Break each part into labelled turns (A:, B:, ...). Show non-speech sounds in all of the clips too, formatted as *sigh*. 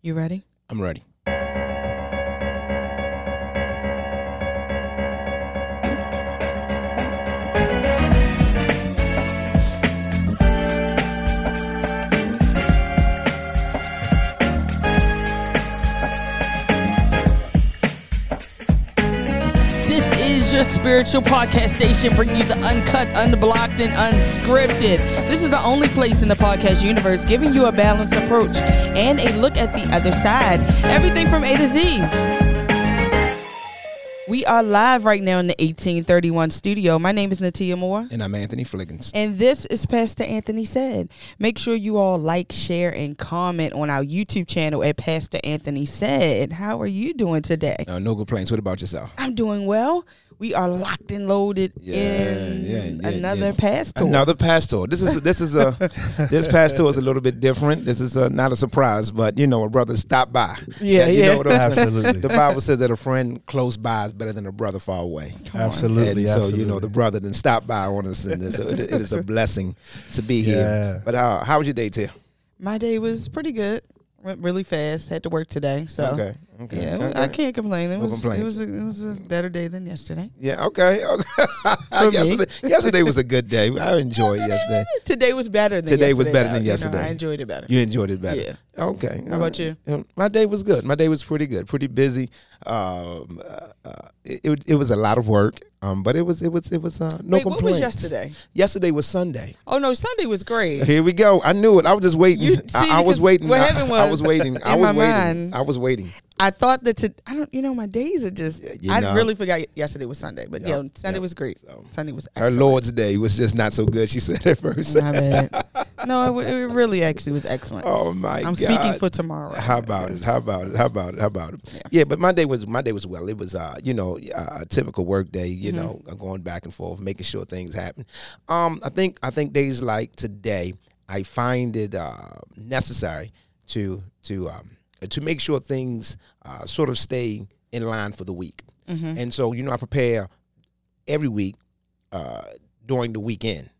A: You ready?
B: I'm ready.
A: Spiritual podcast station bringing you the uncut, unblocked, and unscripted. This is the only place in the podcast universe giving you a balanced approach and a look at the other side. Everything from A to Z. We are live right now in the 1831 studio. My name is Natia Moore.
B: And I'm Anthony Fliggins.
A: And this is Pastor Anthony Said. Make sure you all like, share, and comment on our YouTube channel at Pastor Anthony Said. How are you doing today?
B: Uh, no complaints. What about yourself?
A: I'm doing well. We are locked and loaded
B: Yeah,
A: in
B: yeah, yeah,
A: another
B: yeah.
A: pastor.
B: Another pastor. This is this is a *laughs* this pastor is a little bit different. This is a, not a surprise, but you know, a brother stopped by.
A: Yeah,
B: you
A: yeah.
B: know what I'm saying?
C: Absolutely.
B: The Bible says that a friend close by is better than a brother far away.
C: Absolutely.
B: and so
C: absolutely.
B: you know the brother then stopped by on us, and so it, it is a *laughs* blessing to be
C: Yeah.
B: here. But uh, how was your day, Tia?
A: My day was pretty good. Went really fast. Had to work today, so
B: Okay, okay,
A: yeah,
B: okay.
A: I can't complain. It
B: No
A: was
B: complaints.
A: it was a, it was a better day than yesterday.
B: Yeah, okay. okay. *laughs* yesterday, yesterday was a good day. I enjoyed *laughs* yesterday.
A: Today was better than yesterday.
B: Today was better
A: though.
B: than
A: You know,
B: yesterday.
A: I enjoyed it better.
B: You enjoyed it better.
A: Yeah.
B: Okay.
A: How about you?
B: Um, My day was good. My day was pretty good. Pretty busy. Um, uh, uh, it it was a lot of work. Um, but it was it was it was uh, no
A: Wait, what was yesterday?
B: Yesterday was Sunday.
A: Oh no, Sunday was great.
B: Here we go. I knew it. I was just waiting.
A: You-
B: I,
A: see,
B: I was waiting.
A: what
B: I,
A: happened
B: I
A: was,
B: was waiting. I was waiting.
A: mind-
B: I was waiting.
A: I thought that to, I don't, you know, my days are just.
B: you
A: I
B: know.
A: really forgot yesterday was Sunday, but yeah, Sunday
B: yep.
A: was great.
B: So,
A: Sunday was
B: Her. Lord's Day was just not so good. She *laughs* said at first.
A: No, it, it really actually was excellent.
B: oh my
A: I'm
B: God.
A: speaking for tomorrow.
B: How about it? How about it? How about it? How about it? Yeah, but my day was my day was well. It was uh, you know, uh, a typical work day, you
A: Mm-hmm.
B: know, going back and forth, making sure things happen. Um, I think I think days like today, I find it uh, necessary to to um, to make sure things uh, sort of stay in line for the week.
A: Mm-hmm.
B: And so, you know, I prepare every week uh, during the weekend.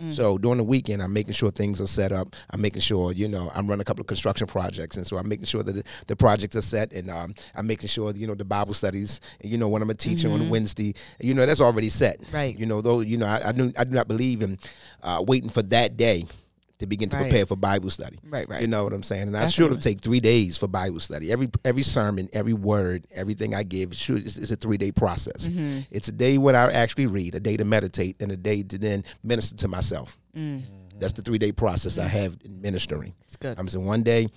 A: Mm.
B: So during the weekend, I'm making sure things are set up. I'm making sure, you know, I'm running a couple of construction projects, and so I'm making sure that the, the projects are set, and um, I'm making sure, you know, the Bible studies, you know, when I'm a teacher on Wednesday, you know, that's already set.
A: Mm-hmm. Right.
B: You know, though, you know, I, I do I do not believe in uh, waiting for that day to begin to
A: Right.
B: prepare for Bible study.
A: Right, right.
B: You know what I'm saying? And I should have take three days for Bible study. Every every sermon, every word, everything I give should is, is a three day process.
A: Mm-hmm.
B: It's a day when I actually read, a day to meditate, and a day to then minister to myself. That's the three day process I have in ministering.
A: It's good.
B: I'm saying one day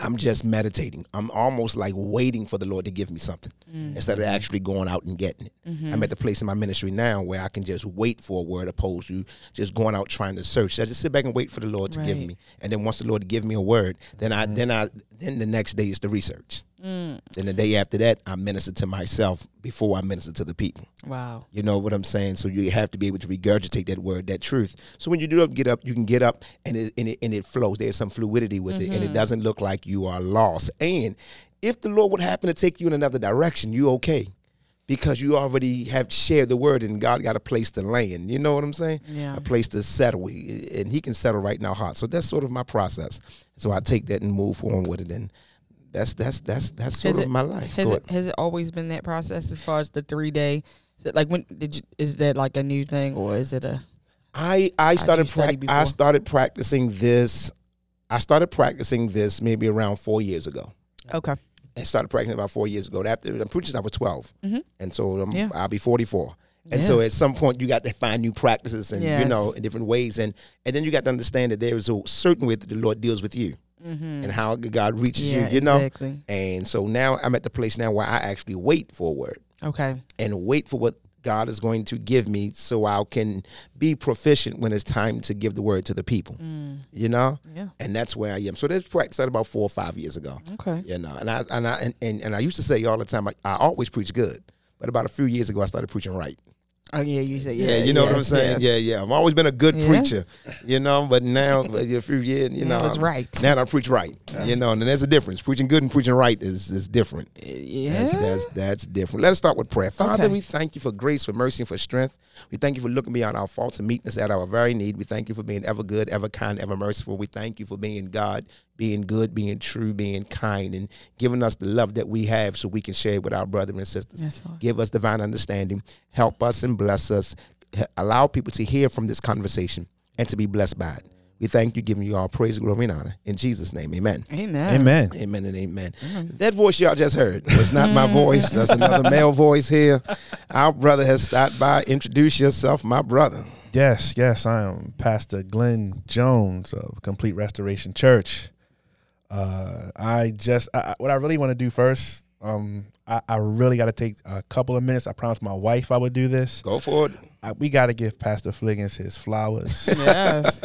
B: I'm just meditating. I'm almost like waiting for the Lord to give me something mm. instead of actually going out and getting it. Mm-hmm. I'm at the place in my ministry now where I can just wait for a word opposed to just going out trying to search. I just sit back and wait for the Lord to give me. And then once the Lord give me a word, then I mm-hmm. then I then the next day is the research. Mm. Then the day after that, I minister to myself before I minister to the people.
A: Wow.
B: You know what I'm saying? So you have to be able to regurgitate that word, that truth. So when you do up, get up, you can get up and it and it, and it flows. There's some fluidity with it, and it mm-hmm. doesn't look like you are lost. And if the Lord would happen to take you in another direction, you okay. Because you already have shared the word and God got a place to land. You know what I'm saying?
A: Yeah.
B: A place to settle. And He can settle right in our hearts. So that's sort of my process. So I take that and move on with it. And that's that's that's that's sort
A: Has
B: of
A: it-
B: my life.
A: Has it has it always been that process as far as the three day? Like when did you? Is that like a new thing or is it a?
B: I I started prac- I started practicing this. I started practicing this maybe around four years ago.
A: Okay.
B: I started practicing about four years ago. After I'm preaching, I was 12 mm-hmm. and so I'm,
A: Yeah.
B: I'll be forty four. And
A: Yeah.
B: so at some point you got to find new practices and you know in different ways and and then you got to understand that there is a certain way that the Lord deals with you Mm-hmm. and how God reaches
A: Yeah.
B: you. You know.
A: Exactly.
B: And so now I'm at the place now where I actually wait for a word
A: Okay.
B: and wait for what God is going to give me so I can be proficient when it's time to give the word to the people. Mm. You know?
A: Yeah.
B: And that's where I am. So this practice started about four or five years ago.
A: Okay.
B: You know, and I and I and, and, and I used to say all the time I, I always preach good. But about a few years ago I started preaching right.
A: Oh yeah, you said
B: Yeah,
A: yeah.
B: you know what I'm saying?
A: yes.
B: Yeah, yeah. I've always been a good
A: Yeah.
B: preacher, you know, but now a few years, you know, I'm-
A: right.
B: Now I preach right. You know, and there's a difference. Preaching good and preaching right is is different.
A: Yeah.
B: That's, that's that's different. Let us start with prayer. Father,
A: Okay.
B: we thank you for grace, for mercy, and for strength. We thank you for looking beyond our faults and meeting us at our very need. We thank you for being ever good, ever kind, ever merciful. We thank you for being God, being good, being true, being kind, and giving us the love that we have so we can share it with our brothers and sisters.
A: Yes.
B: Give us divine understanding. Help us and bless us. Allow people to hear from this conversation and to be blessed by it. We thank you, giving you all praise, glory, and honor. In Jesus' name, amen.
A: Amen.
C: Amen.
B: Amen and amen. That voice y'all just heard was not my voice. That's another *laughs* male voice here. Our brother has stopped by. Introduce yourself, my brother.
C: Yes, yes, I am Pastor Glenn Jones of Complete Restoration Church. Uh, I just I, I- what I really want to do first. Um, I, I really got to take a couple of minutes. I promised my wife I would do this.
B: Go for it.
C: I, we got to give Pastor Fliggins his flowers. *laughs*
A: Yes.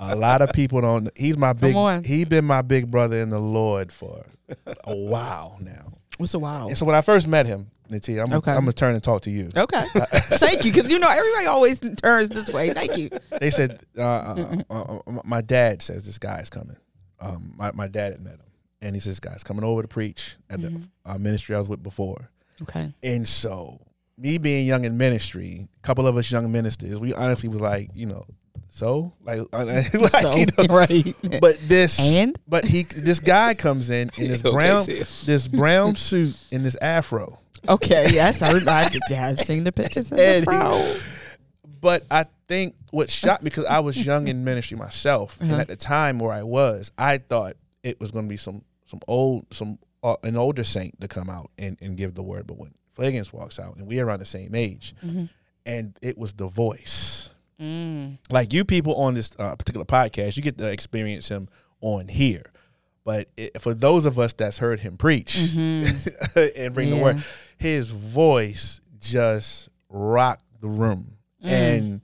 C: a lot of people don't. He's my big.
A: on.
C: He been my big brother in the Lord for a while now.
A: What's a while?
C: And so when I first met him, Natia, I'm,
A: Okay.
C: I'm gonna turn and talk to you.
A: Okay. *laughs* Thank you, because you know everybody always turns this way. Thank you.
C: they said uh, uh, uh, uh, my dad says this guy is coming. Um, my my dad had met him, and he says guy's coming over to preach at the uh, ministry I was with before.
A: Okay.
C: And so, me being young in ministry, a couple of us young ministers, we honestly was like, you know, so like, *laughs* like
A: So,
C: you know, *laughs*
A: right.
C: but this
A: And?
C: but he this guy comes in in *laughs* this
B: Okay,
C: brown
B: Tim.
C: this brown suit and this afro.
A: Okay. Yes, I, I, I have seen the pictures. In
C: And
A: the
C: he- But I think what shocked me because I was young in ministry myself, and at the time where I was, I thought it was going to be some some old some uh, an older saint to come out and, and give the word. But when Fliggins walks out, and we're around the same age, and it was the voice.
A: Mm.
C: Like you people on this uh, particular podcast, you get to experience him on here. But it, for those of us that's heard him preach *laughs* and bring the word, his voice just rocked the room. And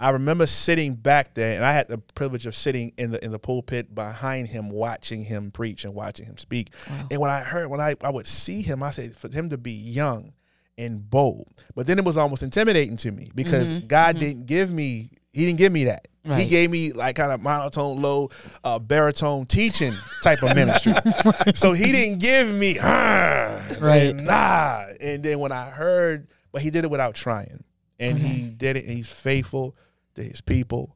C: I remember sitting back there, and I had the privilege of sitting in the in the pulpit behind him, watching him preach and watching him speak. And when I heard, when I, I would see him, I said, for him to be young and bold, but then it was almost intimidating to me because God didn't give me, He didn't give me that. He gave me like kind of monotone, low, uh, baritone teaching type of ministry. *laughs* so He didn't give me, ah,
A: Right.
C: nah. And then when I heard, but He did it without trying, and He did it, and He's faithful to His people.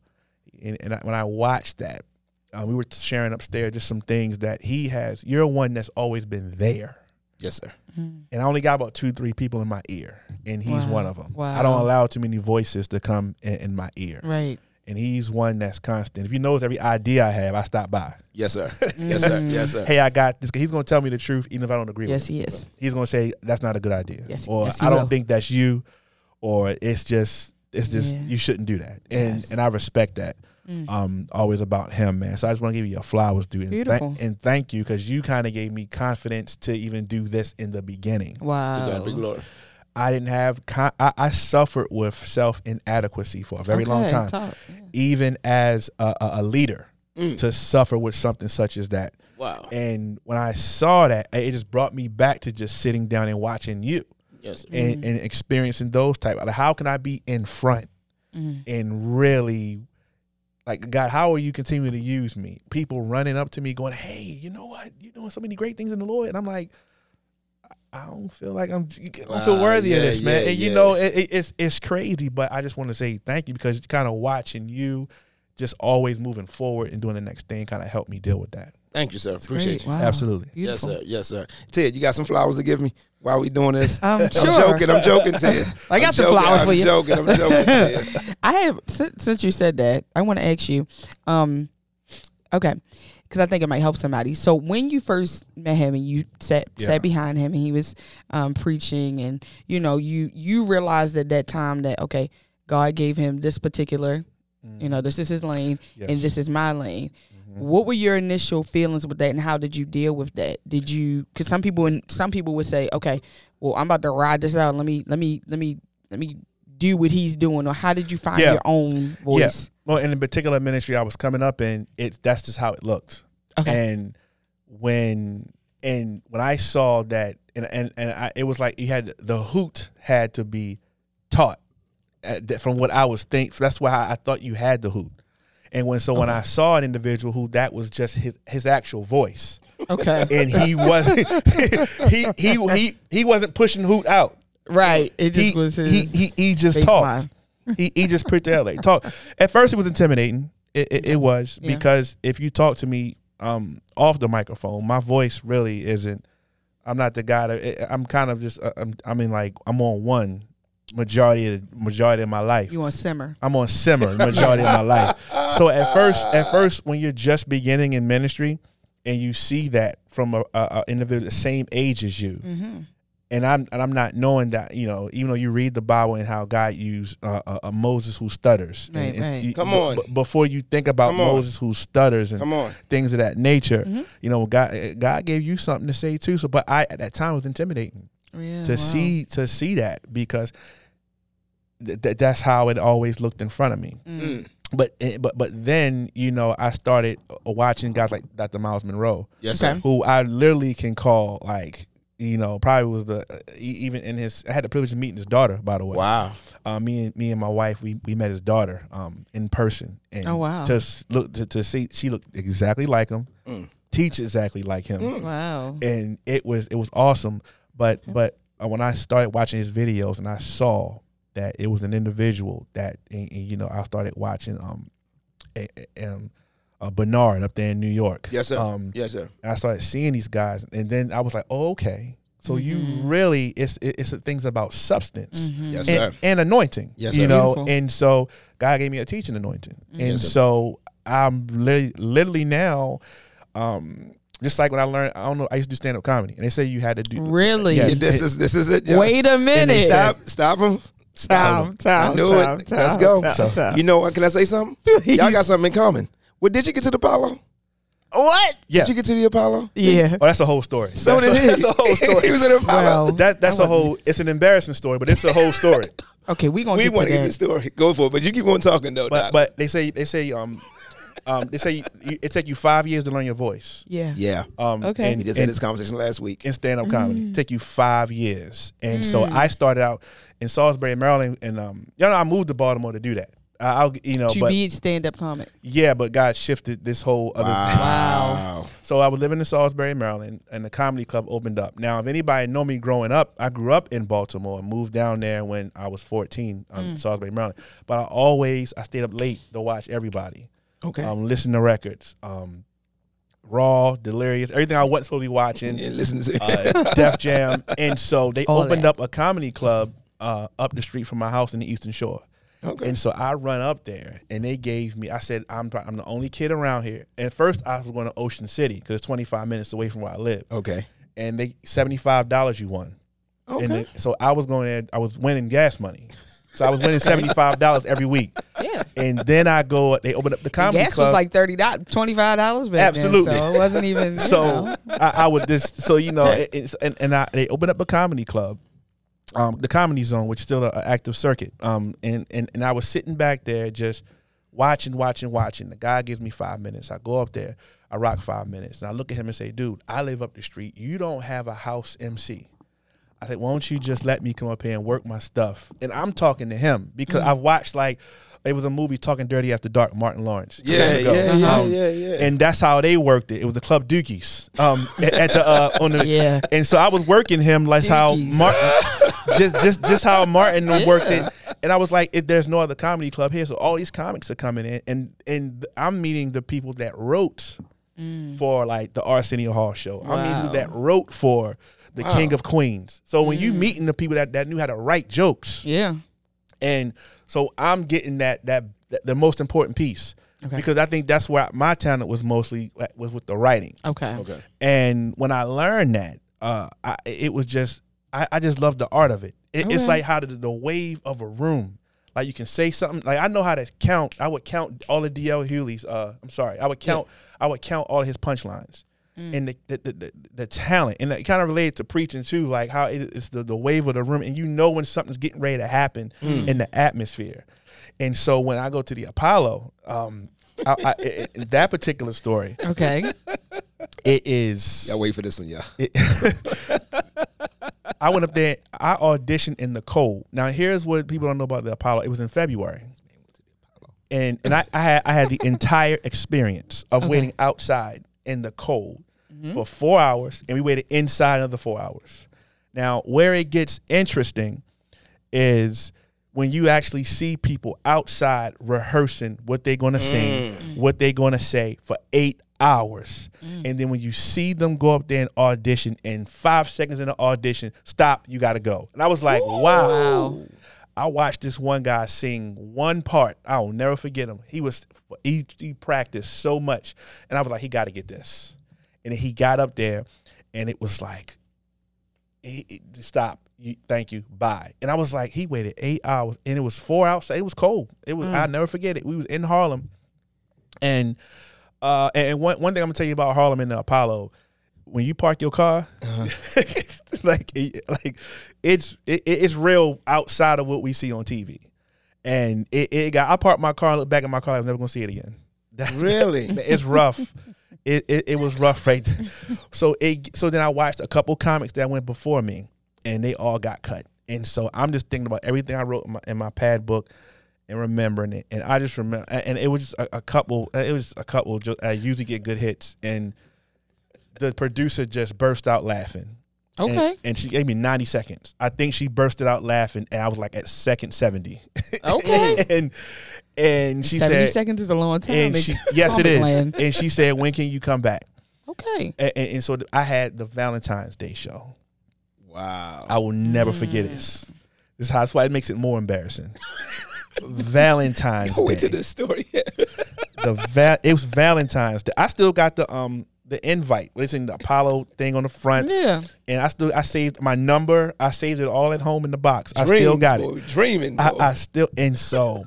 C: And, and I, when I watched that, uh, we were sharing upstairs just some things that He has. You're one that's always been there
B: Yes, sir.
C: and I only got about two, three people in my ear, and he's
A: Wow.
C: one of them.
A: Wow.
C: I don't allow too many voices to come in, in my ear,
A: Right.
C: and he's one that's constant. If he knows every idea I have, I stop by.
B: Yes, sir. *laughs* Yes, sir. Yes, sir.
C: Hey, I got this. He's going to tell me the truth, even if I don't agree.
A: Yes,
C: with it.
A: he is.
C: He's going to say that's not a good idea,
A: Yes,
C: or
A: yes, he
C: I don't
A: will.
C: think that's you, or it's just it's just
A: Yeah.
C: you shouldn't do that, and
A: Yes. Mm.
C: and I respect that. Um, always about him, man. So I just want to give you your flowers, dude, and,
A: Beautiful.
C: and thank you because you kind of gave me confidence to even do this in the beginning.
B: To God
A: Wow.
B: be glory.
C: I didn't have. Con- I, I suffered with self inadequacy for a very long time,
A: talk.
C: even as a, a, a leader, to suffer with something such as that.
B: Wow.
C: And when I saw that, it just brought me back to just sitting down and watching you
B: Yes, sir.
C: and, mm-hmm. and experiencing those type. Like, how can I be in front mm-hmm. and really, like, God, how are you continuing to use me? People running up to me, going, "Hey, you know what? You're doing so many great things in the Lord," and I'm like. I don't feel like I'm. I don't feel
B: Wow,
C: worthy of
B: yeah,
C: this, man.
B: yeah,
C: and you
B: yeah.
C: know, it, it- it's it's crazy, but I just want to say thank you because kind of watching you, just always moving forward and doing the next thing, kind of helped me deal with that.
B: Thank you, sir. Appreciate
A: Great.
B: you.
A: Wow.
C: Absolutely.
B: Yes, sir. Yes, sir. Ted, you got some flowers to give me while we doing this? *laughs*
A: Um,
B: I'm
A: sure.
B: joking. I'm joking, Ted. *laughs*
A: I got
B: I'm
A: some
B: joking,
A: flowers
B: I'm
A: for you.
B: joking. I'm joking. *laughs* Ted.
A: I have since, since you said that, I want to ask you, um, okay, because I think it might help somebody. So when you first met him and you sat
C: Yeah.
A: sat behind him and he was um, preaching, and you know you you realized at that time that okay, God gave him this particular, you know, this is his lane and this is my lane. What were your initial feelings with that, and how did you deal with that? Did you? Because some people, and some people would say, okay, well, I'm about to ride this out. Let me, let me, let me, let me do what he's doing. Or how did you find
C: Yeah.
A: your own voice?
C: Well, in the particular ministry I was coming up in, it that's just how it looked.
A: Okay.
C: And when and when I saw that, and and and I, it was like you had the hoot had to be taught uh, that- from what I was think. That's why I, I thought you had the hoot. And when so when I saw an individual who that was just his his actual voice,
A: Okay. *laughs*
C: and he wasn't *laughs* he he he he wasn't pushing hoot out.
A: right. It just
C: he,
A: was his.
C: he, he he just
A: baseline.
C: talked. He he just put the like talk. At first, it was intimidating. It it, it was
A: Yeah.
C: because if you talk to me um off the microphone, my voice really isn't. I'm not the guy that I'm kind of just. uh, I'm, I mean, like I'm on one majority of majority of my life.
A: you want simmer?
C: I'm on simmer majority of my life. *laughs* So at first, at first, when you're just beginning in ministry, and you see that from a, a, a individual the same age as you,
A: Mm-hmm.
C: and I'm and I'm not knowing that you know, even though you read the Bible and how God used uh, uh, uh, Moses who stutters,
A: Right,
C: and, and
A: right.
C: you-
B: Come
C: b-
B: on.
C: b- before you think about
B: Come on.
C: Moses who stutters and
B: Come on.
C: things of that nature,
A: Mm-hmm.
C: you know, God God gave you something to say too. So, but I at that time was intimidating
A: Yeah,
C: to
A: wow.
C: see to see that because th- th- that's how it always looked in front of me.
B: Mm.
C: But eh, but but then you know I started uh, watching guys like Dr. Myles Munroe,
B: Yes,
A: Okay.
C: who I literally can call like you know probably was the uh, even in his I had the privilege of meeting his daughter by the way.
B: Wow.
C: Uh, me and me and my wife we we met his daughter um in person and
A: Oh, wow.
C: to look to, to see she looked exactly like him,
B: Mm.
C: teach exactly like him
A: Wow.
C: and it was it was awesome. But but uh, when I started watching his videos and I saw that it was an individual that and, and, you know I started watching um a, a- um uh, Bernard up there in New York.
B: Yes, sir.
C: Um,
B: yes, sir.
C: I started seeing these guys, and then I was like, oh okay. So you really it's it's things about substance
A: Mm-hmm.
B: Yes,
C: and,
B: sir.
C: and anointing.
B: Yes, sir.
C: you know,
A: Beautiful.
C: and so God gave me a teaching anointing, and
B: Yes,
C: so I'm li- literally now, um, just like when I learned, I don't know, I used to do stand up comedy, and they say you had to do
A: Really?
C: Yes.
B: this is this is it. y'all.
A: Wait a minute.
B: Stop. Stop him.
A: Time, time,
B: I knew
A: time,
B: it.
A: time,
B: Let's go.
A: time,
C: So-
A: time.
B: You know what? Can I say something? *laughs* Y'all got something in common. Well, did you get to the Apollo?
A: What?
C: Yeah.
B: Did you get to the Apollo?
A: Yeah.
C: Oh, that's a whole story.
B: So
C: that's,
B: did
C: a,
B: he.
C: that's a whole story. *laughs*
B: he was in the Apollo.
A: Well,
C: that that's
A: I
C: a whole. It's an embarrassing story, but it's a whole story. *laughs*
A: Okay, we gonna
B: we want
A: to
B: to get the story. Go for it. But you keep on talking though.
C: But but they say they say um um they say you, it take you five years to learn your voice.
A: Yeah.
B: yeah,
C: Um,
A: Okay.
C: And,
B: we just
C: and-
B: had this conversation last week.
C: in stand up
A: Mm.
C: comedy. Take you five years. And so I started out in Salisbury, Maryland, and um, you know, I moved to Baltimore to do that. I, I'll, you know,
A: To
C: but
A: be stand up comic.
C: yeah, but God shifted this whole other.
B: Wow.
C: So I was living in Salisbury, Maryland, and the comedy club opened up. Now, if anybody know me growing up, I grew up in Baltimore and moved down there when I was 14, um,
A: Mm.
C: Salisbury, Maryland. But I always I stayed up late to watch everybody,
B: Okay.
C: um, listen to records, um, Raw, Delirious, everything I wasn't supposed to be watching
B: yeah, listen to
C: uh, *laughs* Def Jam, and so they
A: All
C: opened
A: that.
C: up a comedy club uh, up the street from my house in the Eastern Shore.
B: Okay.
C: And so I run up there, and they gave me. I said, "I'm I'm the only kid around here." And first, I was going to Ocean City because it's 25 minutes away from where I live,
B: okay.
C: and they 75 dollars you won.
B: Okay.
C: And they- so I was going there. I was winning gas money, so I was winning 75 dollars every week.
A: Yeah.
C: And then I go. They opened up the comedy
A: Gas
C: club.
A: was like thirty dollars, twenty five dollars back
C: Absolutely.
A: then. So it wasn't even. *laughs*
C: So. I, I would just so you know, it- it's, and and I, they opened up a comedy club, um, the Comedy Zone, which is still an active circuit. Um, and and and I was sitting back there just watching, watching, watching. The guy gives me five minutes. I go up there, I rock five minutes, and I look at him and say, "Dude, I live up the street. You don't have a house MC." I said, "Why don't you just let me come up here and work my stuff?" And I'm talking to him because I've watched like. It was a movie talking dirty after dark, Martin Lawrence.
B: Yeah,
C: years ago.
B: yeah, yeah,
C: Um,
B: yeah, yeah.
C: and that's how they worked it. It was the Club Dookies. Um, at at the uh, on the *laughs*
A: Yeah.
C: and so I was working him like how Martin, *laughs* just just just how Martin *laughs* worked it. And I was like, if there's no other comedy club here, so all these comics are coming in, and and I'm meeting the people that wrote for like the Arsenio Hall show. I'm meeting
A: Wow.
C: that wrote for the
B: Wow.
C: King of Queens. So when you meeting the people that that knew how to write jokes,
A: yeah.
C: and so I'm getting that that, that the most important piece
A: Okay.
C: because I think that's where my talent was mostly was with the writing.
A: Okay.
B: okay.
C: And when I learned that, uh, I, it was just I, I just love the art of it. it It's like how the, the wave of a room. Like you can say something. Like I know how to count. I would count all of DL Hughley's. Uh, I'm sorry. I would count. I would count all of his punchlines. And the the, the the the talent, and it kind of related to preaching too, like how it's the, the wave of the room, and you know when something's getting ready to happen in the atmosphere. And so when I go to the Apollo, um, I, I, i- i- that particular story,
A: Okay. *laughs*
C: it is.
B: Y'all wait for this one, y'all.
C: It- *laughs* I went up there. I auditioned in the cold. Now, here's what people don't know about the Apollo. It was in February. and and I, I had I had the entire experience of
A: Okay.
C: waiting outside in the cold Mm-hmm. for four hours, and we waited inside another four hours. Now, where it gets interesting is when you actually see people outside rehearsing what they're going to mm. sing, what they're going to say for eight hours. Mm. And then when you see them go up there and audition, and five seconds in the audition, stop, you got to go. And I was like, wow.
A: Wow.
C: I watched this one guy sing one part. I'll never forget him. He was he, he practiced so much, and I was like, he got to get this. And he got up there, and it was like, he, he- stop. You, thank you. Bye. And I was like, he waited eight hours, and it was four outside. It was cold. It was. I'll never forget it. We was in Harlem, and uh, and one one thing I'm gonna tell you about Harlem and the Apollo. When you park your car, *laughs* like it- like it's it, it's real outside of what we see on TV, and it, it got. I parked my car, look back at my car, I was never gonna see it again. *laughs*
B: Really?
C: it's rough. It, it it was rough right there. *laughs* So it so then I watched a couple comics that went before me, and they all got cut. And so I'm just thinking about everything I wrote in my, in my pad book and remembering it. And I just remember, and it was just a, a couple. Uh, it was a couple. ju- I usually get good hits, and the producer just burst out laughing. And-
A: Okay.
C: And, she gave me 90 seconds. I think she bursted out laughing, and I was like at second 70. *laughs*
A: Okay.
C: and and she
A: 70
C: said,
A: seconds is a long time.
C: and she, *laughs* yes, it is.
A: land.
C: And she said, when can you come back?
A: Okay.
C: And, and, and so I had the Valentine's Day show.
B: Wow.
C: I will never forget this. This is how that's why it makes it more embarrassing. *laughs* Valentine's
B: Go
C: Day.
B: into this story.
C: The va- it was Valentine's Day. I still got the um the invite. It's in the Apollo thing on the front,
A: Yeah.
C: and I still I saved my number. I saved it all at home in the box. I still got it.
B: Dreaming.
C: I. I still and so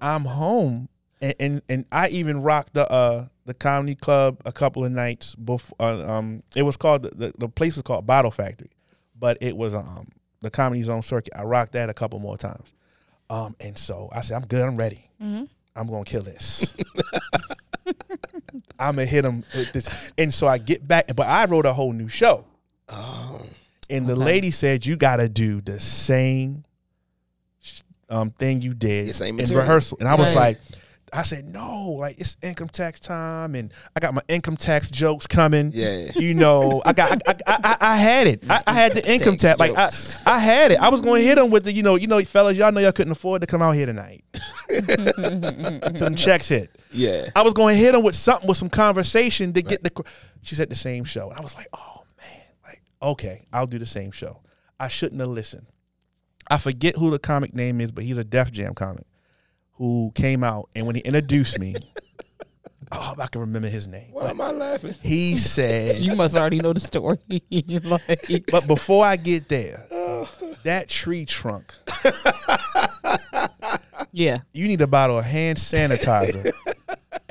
C: I'm home and, and and I even rocked the uh the comedy club a couple of nights before uh, um it was called the, the the place was called Bottle Factory but it was um the comedy zone circuit I rocked that a couple more times um and so I said I'm good I'm ready Mm-hmm. I'm gonna kill this *laughs* *laughs* I'm gonna hit him with this and so I get back but I wrote a whole new show
B: oh,
C: and the
A: Okay.
C: lady said you got to do the same um, thing you did in rehearsal. And I was
A: Right.
C: like, I said no, like it's income tax time, and I got my income tax jokes coming.
B: Yeah.
C: you know, I got, I, I, I, I had it. I, I had the income
B: Tax
C: tax. Like I. I had it. I was going to hit them with the, you know, you know, fellas, y'all know y'all couldn't afford to come out here tonight. Till *laughs* them checks hit.
B: yeah.
C: I was going to hit him with something with some conversation to get the. cr- She said the same show, and I was like, oh man, like okay, I'll do the same show. I shouldn't have listened. I forget who the comic name is, but he's a Def Jam comic who came out, and when he introduced me, *laughs* oh, I can remember his name.
B: Why am I laughing?
C: He said,
A: You must already know the story. *laughs* like,
C: but before I get there, *laughs* oh. that tree trunk,
A: yeah.
C: you need a bottle of hand sanitizer.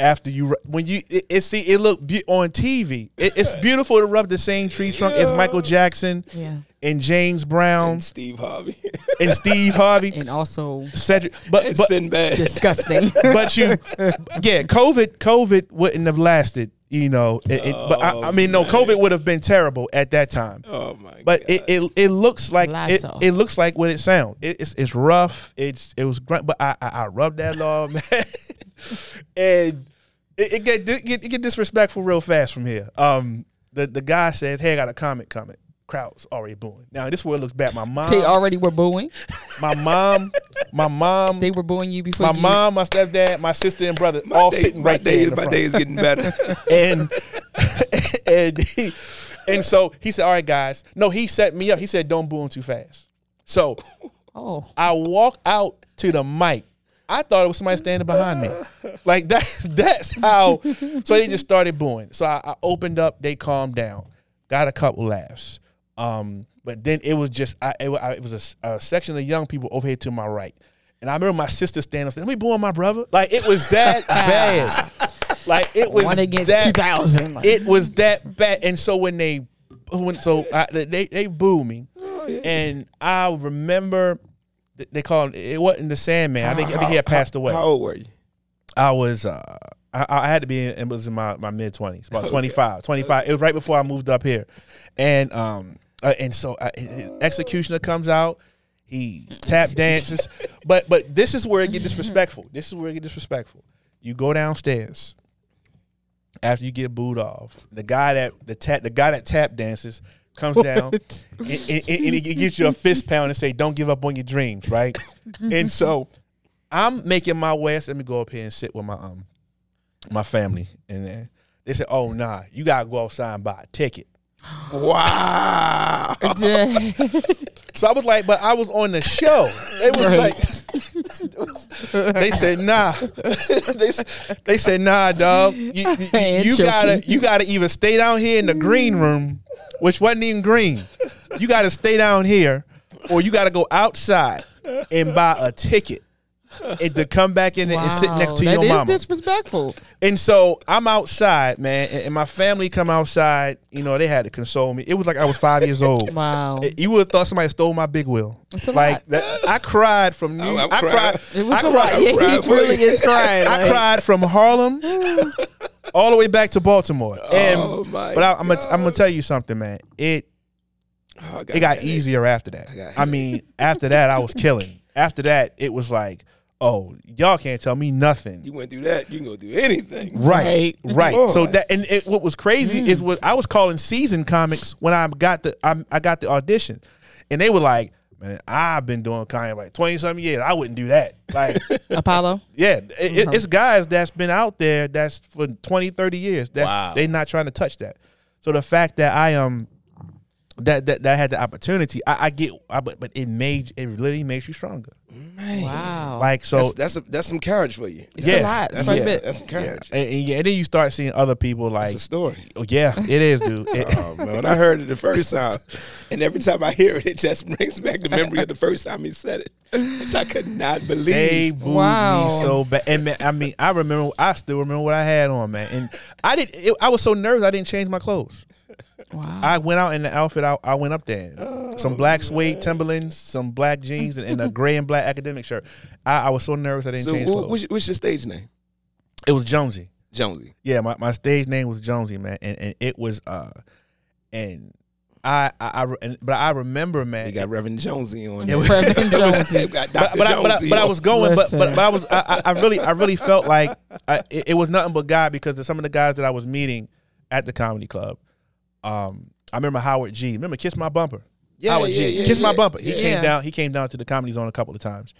C: After you, when you, it, it see, it look be- on TV. It, it's beautiful to rub the same tree trunk as Michael Jackson
A: Yeah.
C: and James Brown
B: And Steve Harvey.
C: and Steve Harvey,
A: And also
C: Cedric. But
B: and
C: but
B: Sinbad.
A: disgusting. *laughs*
C: but you, yeah, COVID COVID wouldn't have lasted. You know, it, it- but I, I oh, mean, no, COVID would have been terrible at that time.
B: Oh my
C: But
B: god.
C: it, it it looks like it, it looks like what it sounds. It, it's it's rough. It's it was grunt, but I I, I rubbed that law, *laughs* man, *laughs* and it, it get it get it get disrespectful real fast from here. Um, the the guy says, "Hey, I got a comic coming." Crowd's already booing. Now this where it looks bad. My mom,
A: they already were booing. *laughs*
C: my mom, my mom,
A: They were booing you before
C: my
A: you.
C: mom, my stepdad, my sister and brother,
B: My
C: all
B: day-
C: sitting
B: my
C: right
B: day,
C: there. the
B: My
C: front
B: day is getting better. *laughs*
C: and and he, and so he said, "All right, guys." No, he set me up. He said, "Don't boo him too fast." So
A: Oh.
C: I walk out to the mic. I thought it was somebody standing behind me. Like that's *laughs* that's how. So they just started booing. So I, I opened up. They calmed down. Got a couple laughs. Um, but then it was just I it, I, it was a section of young people over here to my right, and I remember my sister standing up saying, "Let me booing my brother." Like it was that *laughs* bad. Like it was
A: One against
C: that
A: 2000. Like, *laughs*
C: it was that bad. And so when they, when so I, they they booed me, and I remember th- they called it wasn't the Sandman. I think I think he had passed away.
B: How old were you?
C: I was uh I, I had to be in, it was in my, my mid twenties, about *laughs* 25, 25. It was right before I moved up here, and um uh, and so I, Executioner comes out. He tap *laughs* dances, but but this is where it get disrespectful. This is where it get disrespectful. You go downstairs after you get booed off. The guy that the tap the guy that tap dances comes down and, and, and- and he gives you a fist pound and say, "Don't give up on your dreams," right? and so I'm making my way. I Let me go up here and sit with my um my family, and then they said, "Oh nah, you gotta go outside and buy a ticket."
B: Wow. *laughs*
C: So I was like, but I was on the show. It was like they said, nah. *laughs* they, they said, nah, dog. You, you, you gotta you gotta either stay down here in the green room, which wasn't even green. You gotta stay down here, or you gotta go outside and buy a ticket. And to come back in and sit next to
A: Wow,
C: your
A: that is
C: mama.
A: disrespectful.
C: And so I'm outside, man, and, and my family come outside. You know, they had to console me. It was like I was five years old. *laughs*
A: Wow.
C: You would have thought somebody stole my big wheel. Like that, I cried from oh, New.
B: I'm
C: I
B: crying.
C: cried.
A: It was
C: I
A: a lot.
C: cried.
A: Yeah,
B: cried
A: he really is crying.
C: I
A: like-
C: cried from Harlem *laughs* all the way back to Baltimore. Oh and
B: Oh, my
C: but I, I'm gonna I'm gonna tell you something, man. It
B: Oh, I
C: it got
B: headache.
C: easier after that.
B: got
C: I mean, after that, I was killing. After that, it was like, oh, y'all can't tell me nothing.
B: You went through that. You can go through anything.
C: Right,
A: Right.
C: right. Oh
B: so
C: that and it, what was crazy is mm. what I was calling season comics when I got the I, I got the audition, and they were like, "Man, I've been doing kind of like twenty something years. I wouldn't do that." Like, *laughs*
A: Apollo.
C: yeah, it, it- it's guys that's been out there that's for 20, 30 years. That's
B: Wow.
C: they not trying to touch that. So the fact that I um that that, that had the opportunity, I, I get, I, but but it made it literally makes you stronger.
A: Wow.
C: Like so,
B: That's that's, a, that's some courage for you.
A: it's
C: yeah,
A: a lot.
B: That's,
A: quite
B: yeah,
A: a bit.
B: that's some courage.
C: and, and, yeah, and then you start seeing other people like,
B: That's a story.
C: oh, yeah, it is, dude. *laughs* It-
B: Oh man, when I heard it the first *laughs* time, and every time I hear it, it just brings back the memory of the first time he said it. 'Cause I could not believe.
C: They
B: believe.
C: booed
A: Wow.
C: me so bad, and man, I mean, I remember, I still remember what I had on, man, and I didn't. It, I was so nervous, I didn't change my clothes.
A: Wow.
C: I went out in the outfit I, I went up there. in. some black suede Timberlands, some black jeans, and, and a gray and black academic shirt. I, I was so nervous I didn't
B: So,
C: change
B: wh-
C: clothes.
B: what's, your- what's your stage name?
C: it was Jonesy.
B: Jonesy.
C: Yeah, my, my stage name was Jonesy, man, and, and it was uh, and I I, I and, but I remember, man.
B: You got Reverend Jonesy on.
C: Was-
A: Reverend *laughs* Jonesy.
C: But, but, I, but, I, but I was going, but, but but I was I, I really I really felt like I, it, it was nothing but God because some of the guys that I was meeting at the comedy club. Um, I remember Howard G. Remember Kiss My Bumper.
B: Yeah,
C: Howard
B: yeah,
C: G.
B: yeah,
C: Kiss My Bumper. He
B: yeah.
C: came down. He came down to the comedy zone a couple of times,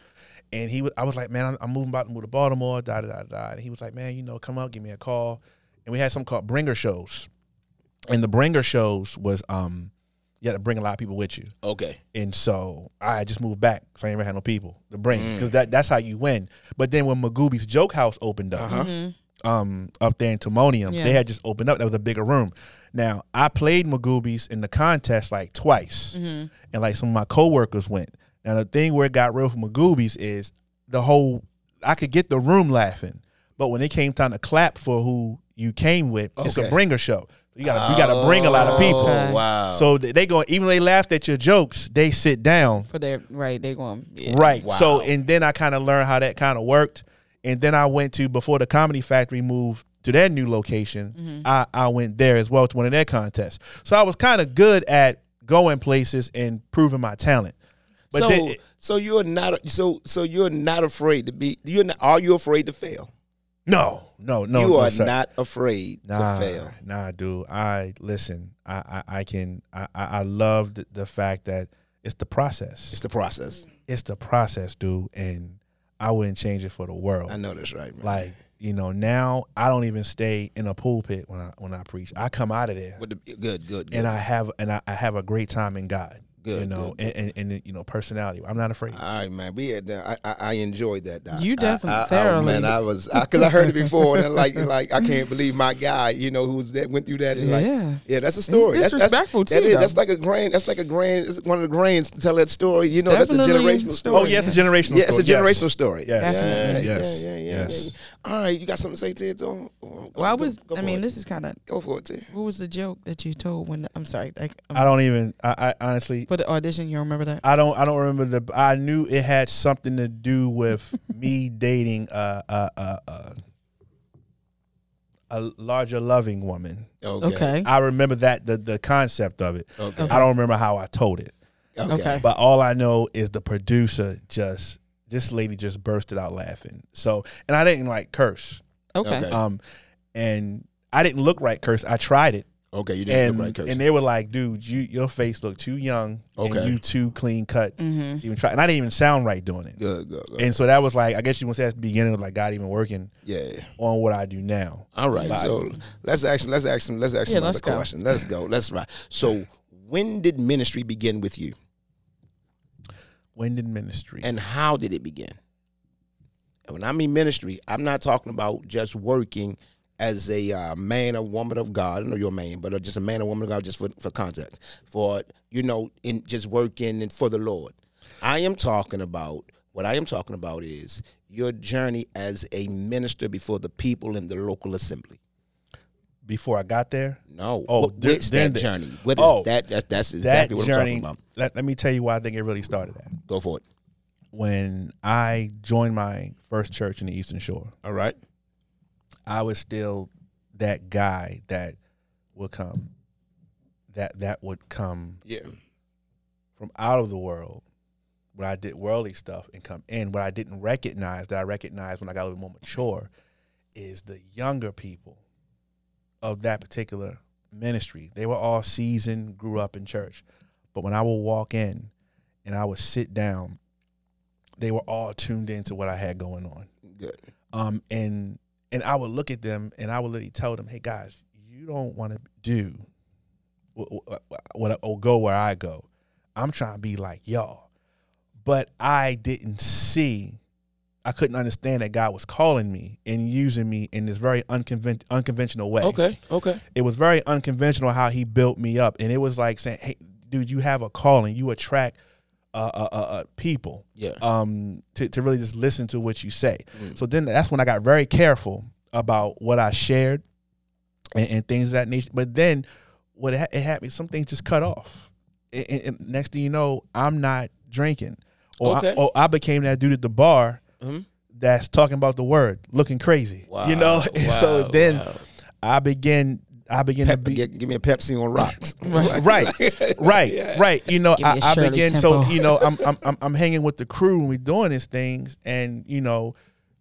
C: and he was. I was like, man, I'm, I'm moving about to move to Baltimore. Da da da da. And he was like, man, you know, come out, give me a call. And we had something called Bringer shows, and the Bringer shows was um, you had to bring a lot of people with you.
B: Okay.
C: And so I just moved back because I ain't ever had no people to bring because that that's how you win. But then when Magooby's Joke House opened up, um, up there in Timonium,
A: Yeah.
C: they had just opened up. That was a bigger room. Now I played Magooby's in the contest like twice, mm-hmm. and like some of my coworkers went. Now the thing where it got real for Magooby's is the whole I could get the room laughing, but when it came time to clap for who you came with, it's a bringer show. You gotta you gotta bring a lot of people.
A: Oh, okay.
B: Oh, wow.
C: So they they go even though they laughed at your jokes, they sit down.
A: For their right, they going yeah.
C: Right.
B: Wow.
C: So and then I kind of learned how that kind of worked. And then I went to before the Comedy Factory moved to their new location.
A: Mm-hmm.
C: I, I went there as well to one of their contests. So I was kind of good at going places and proving my talent. But
B: so,
C: then,
B: so you're not so so you're not afraid to be. You're not. Are you afraid to fail?
C: no, no, no.
B: you
C: no,
B: are not afraid
C: Nah,
B: to fail.
C: nah, dude. I listen. I I, I can. I I I love the, the fact that it's the process.
B: It's the process.
C: It's the process, dude. And I wouldn't change it for the world.
B: I know that's right, man.
C: Like you know, now I don't even stay in a pulpit when I when I preach. I come out of there
B: With the, good, good, good.
C: and I have and I, I have a great time in God.
B: Good,
C: you know,
B: good,
C: And, and and you know, personality. I'm not afraid.
B: All right, man. We had that. I, I I enjoyed that. Doc.
A: You definitely-
B: I, I, oh,
A: thoroughly.
B: man, I was because I, heard it before, and I'm like, like I can't believe my guy. You know, who's that went through that. And like,
A: Yeah.
B: yeah, that's a story. That's- that's,
A: disrespectful,
B: that
A: too,
B: is-
A: though.
B: That's like a grand. That's like a grand. It's one of the grands to tell that story. You know, that's a
A: Definitely
B: generational
A: a
B: story.
C: oh yeah, it's a generational.
B: Yeah, it's a generational
C: Yes.
B: story.
C: Yes.
B: Yeah,
A: Definitely.
B: yeah,
C: Yes.
B: yeah, yeah,
C: Yes.
B: All right, you got something to say, Ted? Go- go-
A: Well, I was.
B: go
A: I mean,
B: it.
A: this is kind of.
B: Go for it, Ted.
A: What was the joke that you told when? I'm sorry. Like, um,
C: I don't even. I, I honestly.
A: for the audition, you remember that?
C: I don't. I don't remember the. I knew it had something to do with *laughs* me dating a a a, a, a larger loving woman.
B: Okay.
A: Okay.
C: I remember that the the concept of it.
B: Okay.
C: I don't remember how I told it.
B: Okay.
A: Okay.
C: But all I know is the producer just this lady just bursted out laughing. So and I didn't like curse.
A: Okay.
B: Okay.
C: Um and I didn't look right curse. I tried it.
B: Okay, you didn't
C: And
B: look right, Curtis.
C: and they were like, dude, you your face looked too young
B: Okay.
C: and you too clean cut.
A: Mm-hmm.
C: Even try and I didn't even sound right doing it.
B: good, good, good.
C: And so that was like I guess you want to say at the beginning of like God even working
B: yeah.
C: on what I do now.
B: All right.
C: Bye.
B: So let's ask let's ask some let's ask
A: Yeah,
B: some
A: let's
B: other
A: go.
B: question. Let's go. Let's right. So when did ministry begin with you?
C: When did ministry?
B: And how did it begin? And when I mean ministry, I'm not talking about just working as a uh, man or woman of God. I know you're a man, but uh, just a man or woman of God, just for, for context. For, you know, in just working and for the Lord. I am talking about, what I am talking about is your journey as a minister before the people in the local assembly.
C: Before I got there,
B: No.
C: Oh,
B: what,
C: there-
B: that
C: the-
B: journey? What is
C: oh,
B: that? That's, that's
C: that
B: exactly what I'm
C: journey.
B: talking about.
C: Let, let me tell you why I think it really started at.
B: Go for it.
C: When I joined my first church in the Eastern Shore,
B: All right.
C: I was still that guy that would come, that that would come
B: Yeah.
C: from out of the world, when I did worldly stuff and come in. What I didn't recognize that I recognized when I got a little more mature is the younger people of that particular ministry. They were all seasoned, grew up in church. But when I would walk in and I would sit down, they were all tuned into what I had going on.
B: Good.
C: Um, and and I would look at them and I would literally tell them, "Hey guys, you don't want to do what, what, what or go where I go. I'm trying to be like y'all." But I didn't see, I couldn't understand that God was calling me and using me in this very unconven- unconventional way.
B: Okay. Okay.
C: It was very unconventional how He built me up, and it was like saying, "Hey, dude, you have a calling. You attract uh, uh, uh, uh, people."
B: Yeah.
C: um, to, to really just listen to what you say.
B: Mm.
C: So then that's when I got very careful about what I shared and, and things of that nature. But then what it, ha- it me, some things just cut off. And, and- and next thing you know, I'm not drinking. Or,
B: Okay.
C: I, or I became that dude at the bar
B: Mhm.
C: that's talking about the word, looking crazy. Wow. You know? *laughs*
B: Wow,
C: so then
B: wow.
C: I began I begin
B: Pep,
C: to be
B: get- give me a Pepsi on rocks. *laughs*
C: right, *laughs* right, right. right You know,
A: I, me
C: I,
A: a
C: I
A: Shirley
C: begin. So you know, I'm, I'm I'm I'm hanging with the crew and we're doing these things, and you know,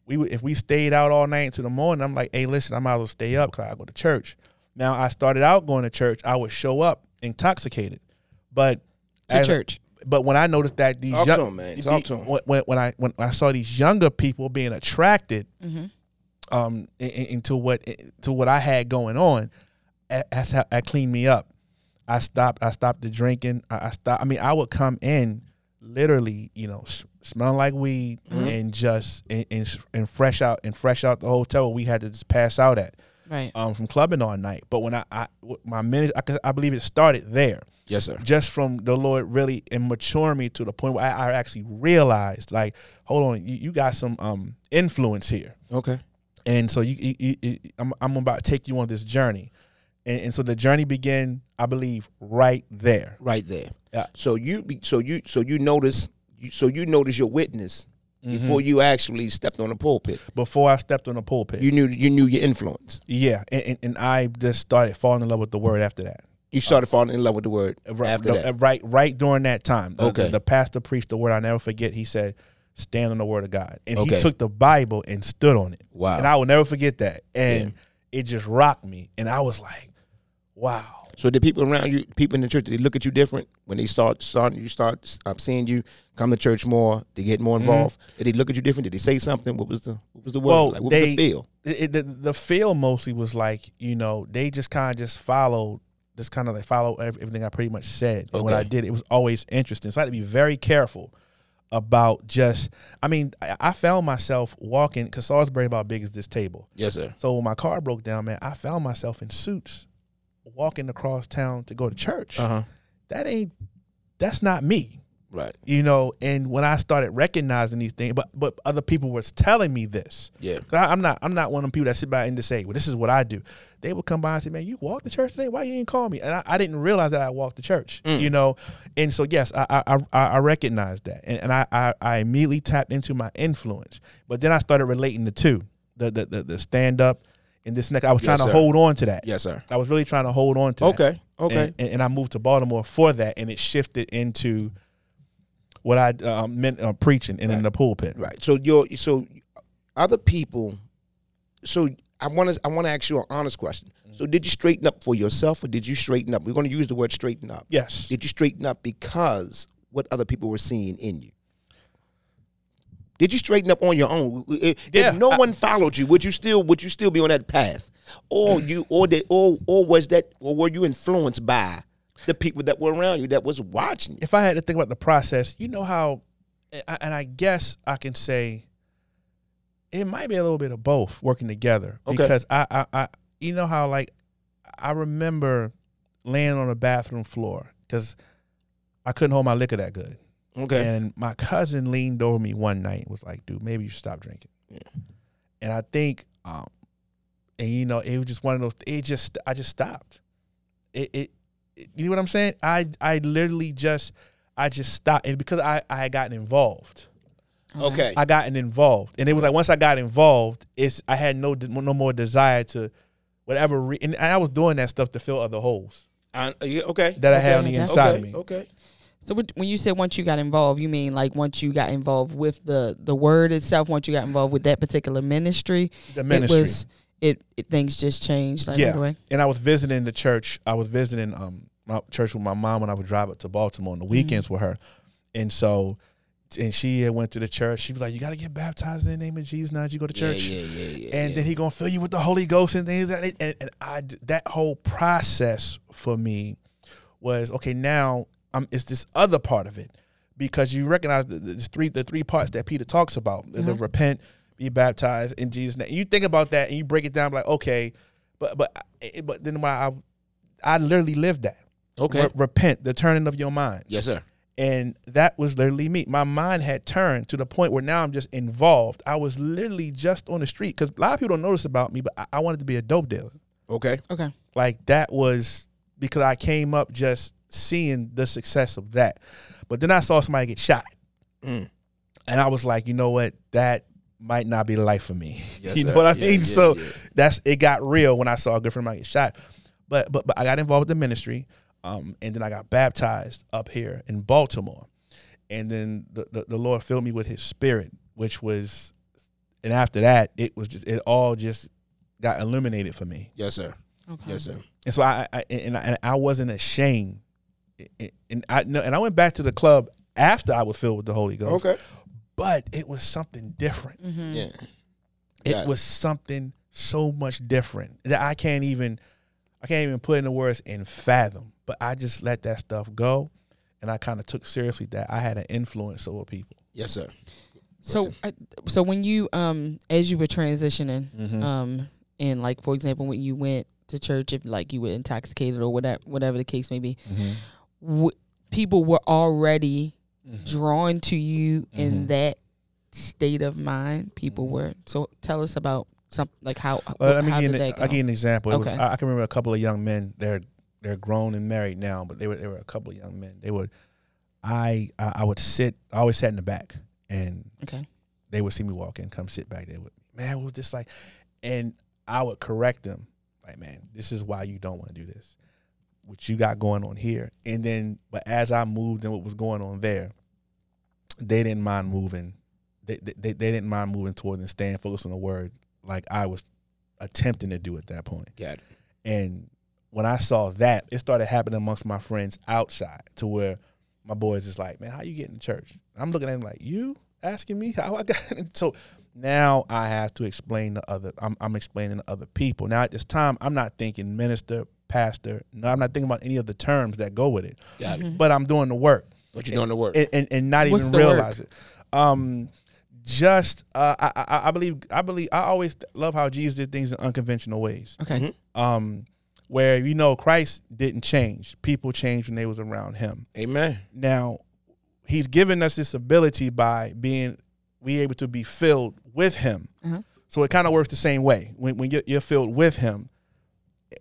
C: we if we stayed out all night to the morning, I'm like, hey, listen, I might as well stay up because I go to church. Now I started out going to church. I would show up intoxicated, but
A: To
C: as-
A: church.
C: But when I noticed that these
B: Talk
C: young,
B: to 'em, man. Talk to 'em.
C: When, when, when I when I saw these younger people being attracted
A: Mm-hmm.
C: um in- in- into what to what I had going on, a- that's how that cleaned me up. I stopped. I stopped the drinking. I, I stopped. I mean, I would come in literally, you know, s- smelling like weed and just and, and and fresh out and fresh out the hotel we had to just pass out at
A: Right.
C: um from clubbing all night. But when I, I my minute, I, I believe it started there
B: Yes, sir.
C: just from the Lord really and maturing me to the point where I, I actually realized, like, hold on, you, you got some um influence here,
B: Okay.
C: and so you, you, you, you- I'm, I'm about to take you on this journey, and, and so the journey began, I believe, right there.
B: Right there.
C: Yeah.
B: So you be so you so you notice you, so you notice your witness
C: Mm-hmm.
B: before you actually stepped on the pulpit.
C: Before I stepped on the pulpit,
B: You knew you knew your influence.
C: yeah, and, and, and I just started falling in love with the word after that.
B: You started falling in love with the word
C: Right,
B: after
C: the-
B: that.
C: right, right during that time. The,
B: Okay.
C: the, the pastor preached the word. I never forget. He said, "Stand on the word of God," and
B: Okay.
C: he took the Bible and stood on it.
B: Wow.
C: And I will never forget that. And it just rocked me. And I was like, "Wow."
B: So did people around you, people in the church, did they look at you different when they start starting you start um, seeing you come to church more, to get more involved? Did they look at you different? Did they say something? What was the what was the word?
C: Mm-hmm. Well,
B: like? What
C: they-
B: was the feel?
C: It, the, the feel mostly was like, you know, they just kind of just followed, just kind of like follow everything I pretty much said. And what I did, it was always interesting. So I had to be very careful about just, I mean, I, I found myself walking, because Salisbury about big as this table.
B: Yes, sir.
C: So when my car broke down, man, I found myself in suits walking across town to go to church.
B: Uh huh.
C: That ain't, that's not me.
B: Right.
C: you know and when i started recognizing these things but but other people was telling me this
B: Yeah.
C: I, i'm not i'm not one of them people that sit by and just say well this is what i do they would come by and say man you walked to church today why you didn't call me and i, I didn't realize that i walked to church
B: Mm.
C: you know and so yes i i i, I recognized that and, and I, I i immediately tapped into my influence but then i started relating the two the the the, the stand up and this next i was
B: Yes,
C: trying to
B: sir.
C: hold on to that
B: Yes, sir.
C: i was really trying to hold on to that.
B: Okay. Okay.
C: and, and I moved to Baltimore for that, and it shifted into what I uh, meant uh, preaching and in the pulpit.
B: Right. So your so other people. So I want to I want to ask you an honest question. So did you straighten up for yourself, or did you straighten up? We're going to use the word straighten up.
C: Yes.
B: Did you straighten up because what other people were seeing in you? Did you straighten up on your own? If,
C: Yeah,
B: if no
C: I-
B: one followed you, would you still would you still be on that path, or you or did or or was that or were you influenced by the people that were around you that was watching you?
C: if I had to think about the process, you know how, and I guess I can say it might be a little bit of both working together
B: Okay.
C: because I, I, I, you know how like I remember laying on the bathroom floor because I couldn't hold my liquor that good,
B: Okay.
C: and my cousin leaned over me one night and was like, "Dude, maybe you should stop drinking." Yeah. And I think, um, and you know, it was just one of those. It just, I just stopped. It, it, it- you know what I'm saying? I, I literally just, I just stopped, and because I, I had gotten involved,
B: okay.
C: I gotten involved, and it was like once I got involved, it's I had no, no more desire to, whatever, re- and I was doing that stuff to fill other holes
B: I- okay.
C: that I
B: okay.
C: had on the inside
B: okay.
C: of me.
B: Okay.
A: So when you said once you got involved, you mean like once you got involved with the the word itself, once you got involved with that particular ministry,
C: The ministry.
A: it was it, it things just changed like
C: yeah. And I was visiting the church. I was visiting um my church with my mom when I would drive up to Baltimore on the weekends with her. And so and she had went to the church. She was like, You gotta get baptized in the name of Jesus now that you go to church.
B: Yeah, yeah, yeah, yeah.
C: and
B: yeah.
C: then he gonna fill you with the Holy Ghost and things like that. And, and I that whole process for me was okay. Now um, it's this other part of it because you recognize the, the three the three parts that Peter talks about: the, the repent, be baptized in Jesus' name. You think about that and you break it down like okay, but but but then when I I literally lived that.
B: Okay.
C: Re- repent, the turning of your mind.
B: yes, sir.
C: And that was literally me. My mind had turned to the point where now I'm just involved. I was literally just on the street because a lot of people don't notice about me, but I, I wanted to be a dope dealer.
B: Okay.
A: Okay.
C: Like that was because I came up just seeing the success of that. But then I saw somebody get shot.
B: Mm.
C: And I was like, you know what? That might not be the life for me. *laughs*
B: Yes,
C: you know
B: sir.
C: what I
B: Yeah,
C: mean?
B: yeah,
C: so
B: yeah.
C: that's it got real when I saw a good friend of mine get shot. But but but I got involved with the ministry. Um, and then I got baptized up here in Baltimore. And then the, the, the Lord filled me with his spirit, which was and after that it was just it all just got illuminated for me.
B: Yes, sir.
A: Okay.
B: Yes, sir.
C: And so I, I and, I, and I wasn't ashamed. And I no, and I went back to the club after I was filled with the Holy Ghost.
B: Okay.
C: But it was something different.
A: Mm-hmm.
B: Yeah.
C: It
B: Got it.
C: was something so much different that I can't even I can't even put into words and fathom. But I just let that stuff go and I kind of took seriously that I had an influence over people.
B: Yes, sir.
A: So I, so when you um as you were transitioning
C: Mhm.
A: um and like for example when you went to church if like you were intoxicated or whatever whatever the case may be, w- people were already
C: Mm-hmm.
A: drawn to you in
C: Mhm.
A: that state of mind. People
C: Mhm.
A: were. So tell us about some like how
C: Well, let me give an? I'll give you an example. It was-
A: Okay.
C: I, I can remember a couple of young men. They're they're grown and married now, but they were they were a couple of young men. They would I I, I would sit. I always sat in the back, and
A: okay.
C: they would see me walk in, come sit back there with me. Man, it was just like, and I would correct them, like, man, this is why you don't want to do this. What you got going on here, and then, but as I moved and what was going on there, they didn't mind moving. They they, they, didn't mind moving towards and staying focused on the word, like I was attempting to do at that point.
B: Got it.
C: And when I saw that, it started happening amongst my friends outside to where my boys is like, man, how you getting to church? I'm looking at him like, you asking me how I got in? *laughs* So now I have to explain to other, I'm, I'm explaining to other people. Now at this time, I'm not thinking minister, pastor. No, I'm not thinking about any of the terms that go with it,
B: Got it.
C: but I'm doing the work
B: What you doing the work?
C: and, and, and not
A: What's
C: even
A: the
C: realize
A: work?
C: it. Um, just uh, I, I I believe I believe I always love how Jesus did things in unconventional ways
A: Okay.
B: Mhm.
C: um, where you know Christ didn't change. People changed when they was around him.
B: Amen.
C: Now, he's given us this ability by being we able to be filled with him.
A: Uh-huh.
C: So it kind of works the same way. When when you're, you're filled with him,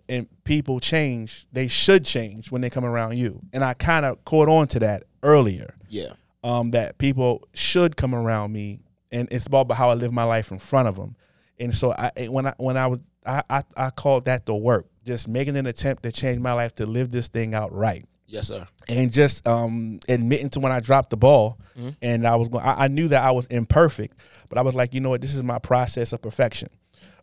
C: and people change, they should change when they come around you. And I kind of caught on to that earlier.
B: Yeah.
C: Um, that people should come around me, and it's all about how I live my life in front of them. And so I when I when I was I I, I called that the work, just making an attempt to change my life to live this thing out right
B: Yes, sir.
C: and just um, admitting to when I dropped the ball, and I was going. I, I knew that I was imperfect, but I was like, you know what, this is my process of perfection.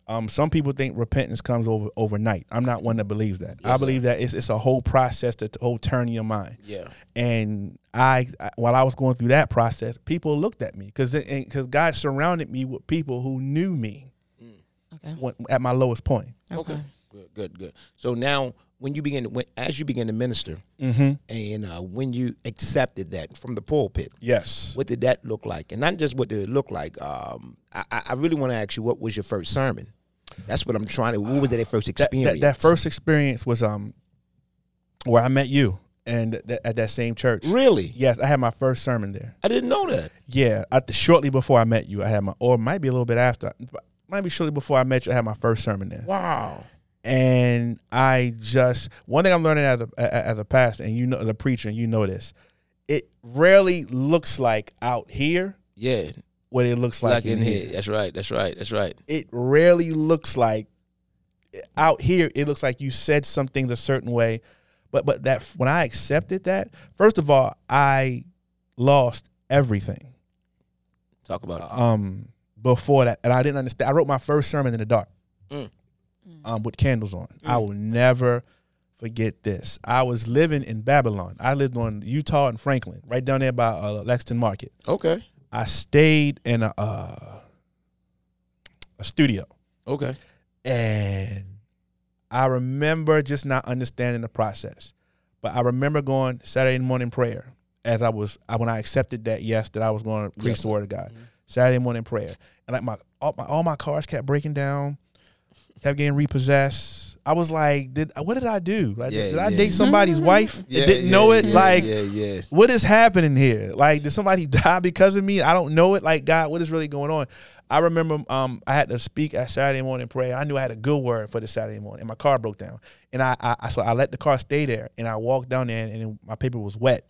C: Um, some people think repentance comes over overnight. I'm not one that believes that. I believe that it's it's a whole process to to whole turn your mind.
B: Yeah.
C: And I, I- while I was going through that process, people looked at me because because God surrounded me with people who knew me
A: Okay.
C: when, at my lowest point.
A: Okay.
B: Good, good, good. So now, when you begin, to, when, as you begin to minister,
C: Mm-hmm.
B: and uh, when you accepted that from the pulpit,
C: Yes.
B: what did that look like? And not just what did it look like. Um, I, I I really want to ask you, what was your first sermon? That's what I'm trying to. What was that first experience?
C: that, that first experience was um where I met you and th- at that same church.
B: Really?
C: Yes, I had my first sermon there.
B: I didn't know that.
C: Yeah, at the, shortly before I met you, I had my, or might be a little bit after, might be shortly before I met you, I had my first sermon there.
B: Wow.
C: And I just one thing I'm learning as a a- as a pastor, and you know, as a preacher, and you know this, it rarely looks like out here
B: Yeah.
C: What it looks like,
B: Like in here. That's right. That's right. That's right.
C: it rarely looks like out here it looks like you said some things a certain way but but that when i accepted that first of all i lost everything
B: Talk about it.
C: um before that and i didn't understand i wrote my first sermon in the dark
B: Mm.
C: um with candles on i will never forget this i was living in babylon i lived on Eutaw and franklin right down there by uh, lexington market
B: Okay.
C: I stayed in a uh, a studio
B: Okay.
C: and I remember just not understanding the process. But I remember going Saturday morning prayer as I was I, when I accepted that yes that I was going to preach
B: Yes.
C: the word of God. Saturday morning prayer, and like my all, my all my cars kept breaking down, kept getting repossessed. I was like, did what did I do? Like,
B: Yeah,
C: did I date somebody's wife and didn't
B: yeah,
C: know it?
B: yeah,
C: like,
B: yeah, yeah.
C: what is happening here? Like, did somebody *laughs* die because of me? I don't know it. Like, God, what is really going on? I remember um, I had to speak at Saturday morning prayer. I knew I had a good word for the Saturday morning, and my car broke down. And I, I, I so I let the car stay there, and I walked down there, and my paper was wet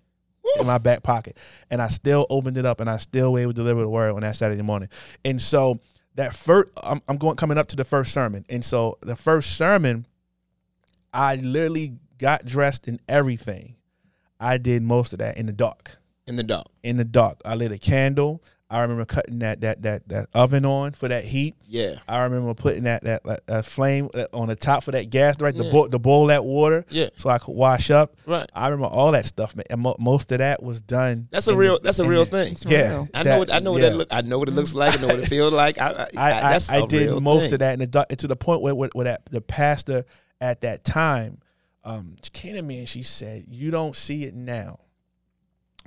C: in my back pocket, and I still opened it up, and I still able to deliver the word on that Saturday morning. And so that first, I'm, I'm going coming up to the first sermon, and so the first sermon, I literally got dressed in everything. I did most of that in the dark.
B: In the dark.
C: In the dark, I lit a candle. I remember cutting that that that that oven on for that heat.
B: Yeah.
C: I remember putting that that, that, that flame uh, on the top for that gas, right? The
B: Yeah.
C: boil, the boil that water,
B: Yeah.
C: so I could wash up.
B: Right.
C: I remember all that stuff, man. And mo- most of that was done.
B: That's a real.
C: the-
B: That's a real
C: the-
B: thing.
C: Yeah,
A: real.
B: I know.
C: that-
B: what, I know what
C: yeah.
B: that look. I know what it looks like. I know what it *laughs* feels like. I. I,
C: I,
B: I,
C: I,
B: that's
C: I
B: a
C: did
B: real
C: most
B: thing.
C: of that and the dark, to the point where, where, where that the pastor at that time um, she came to me and she said, "You don't see it now,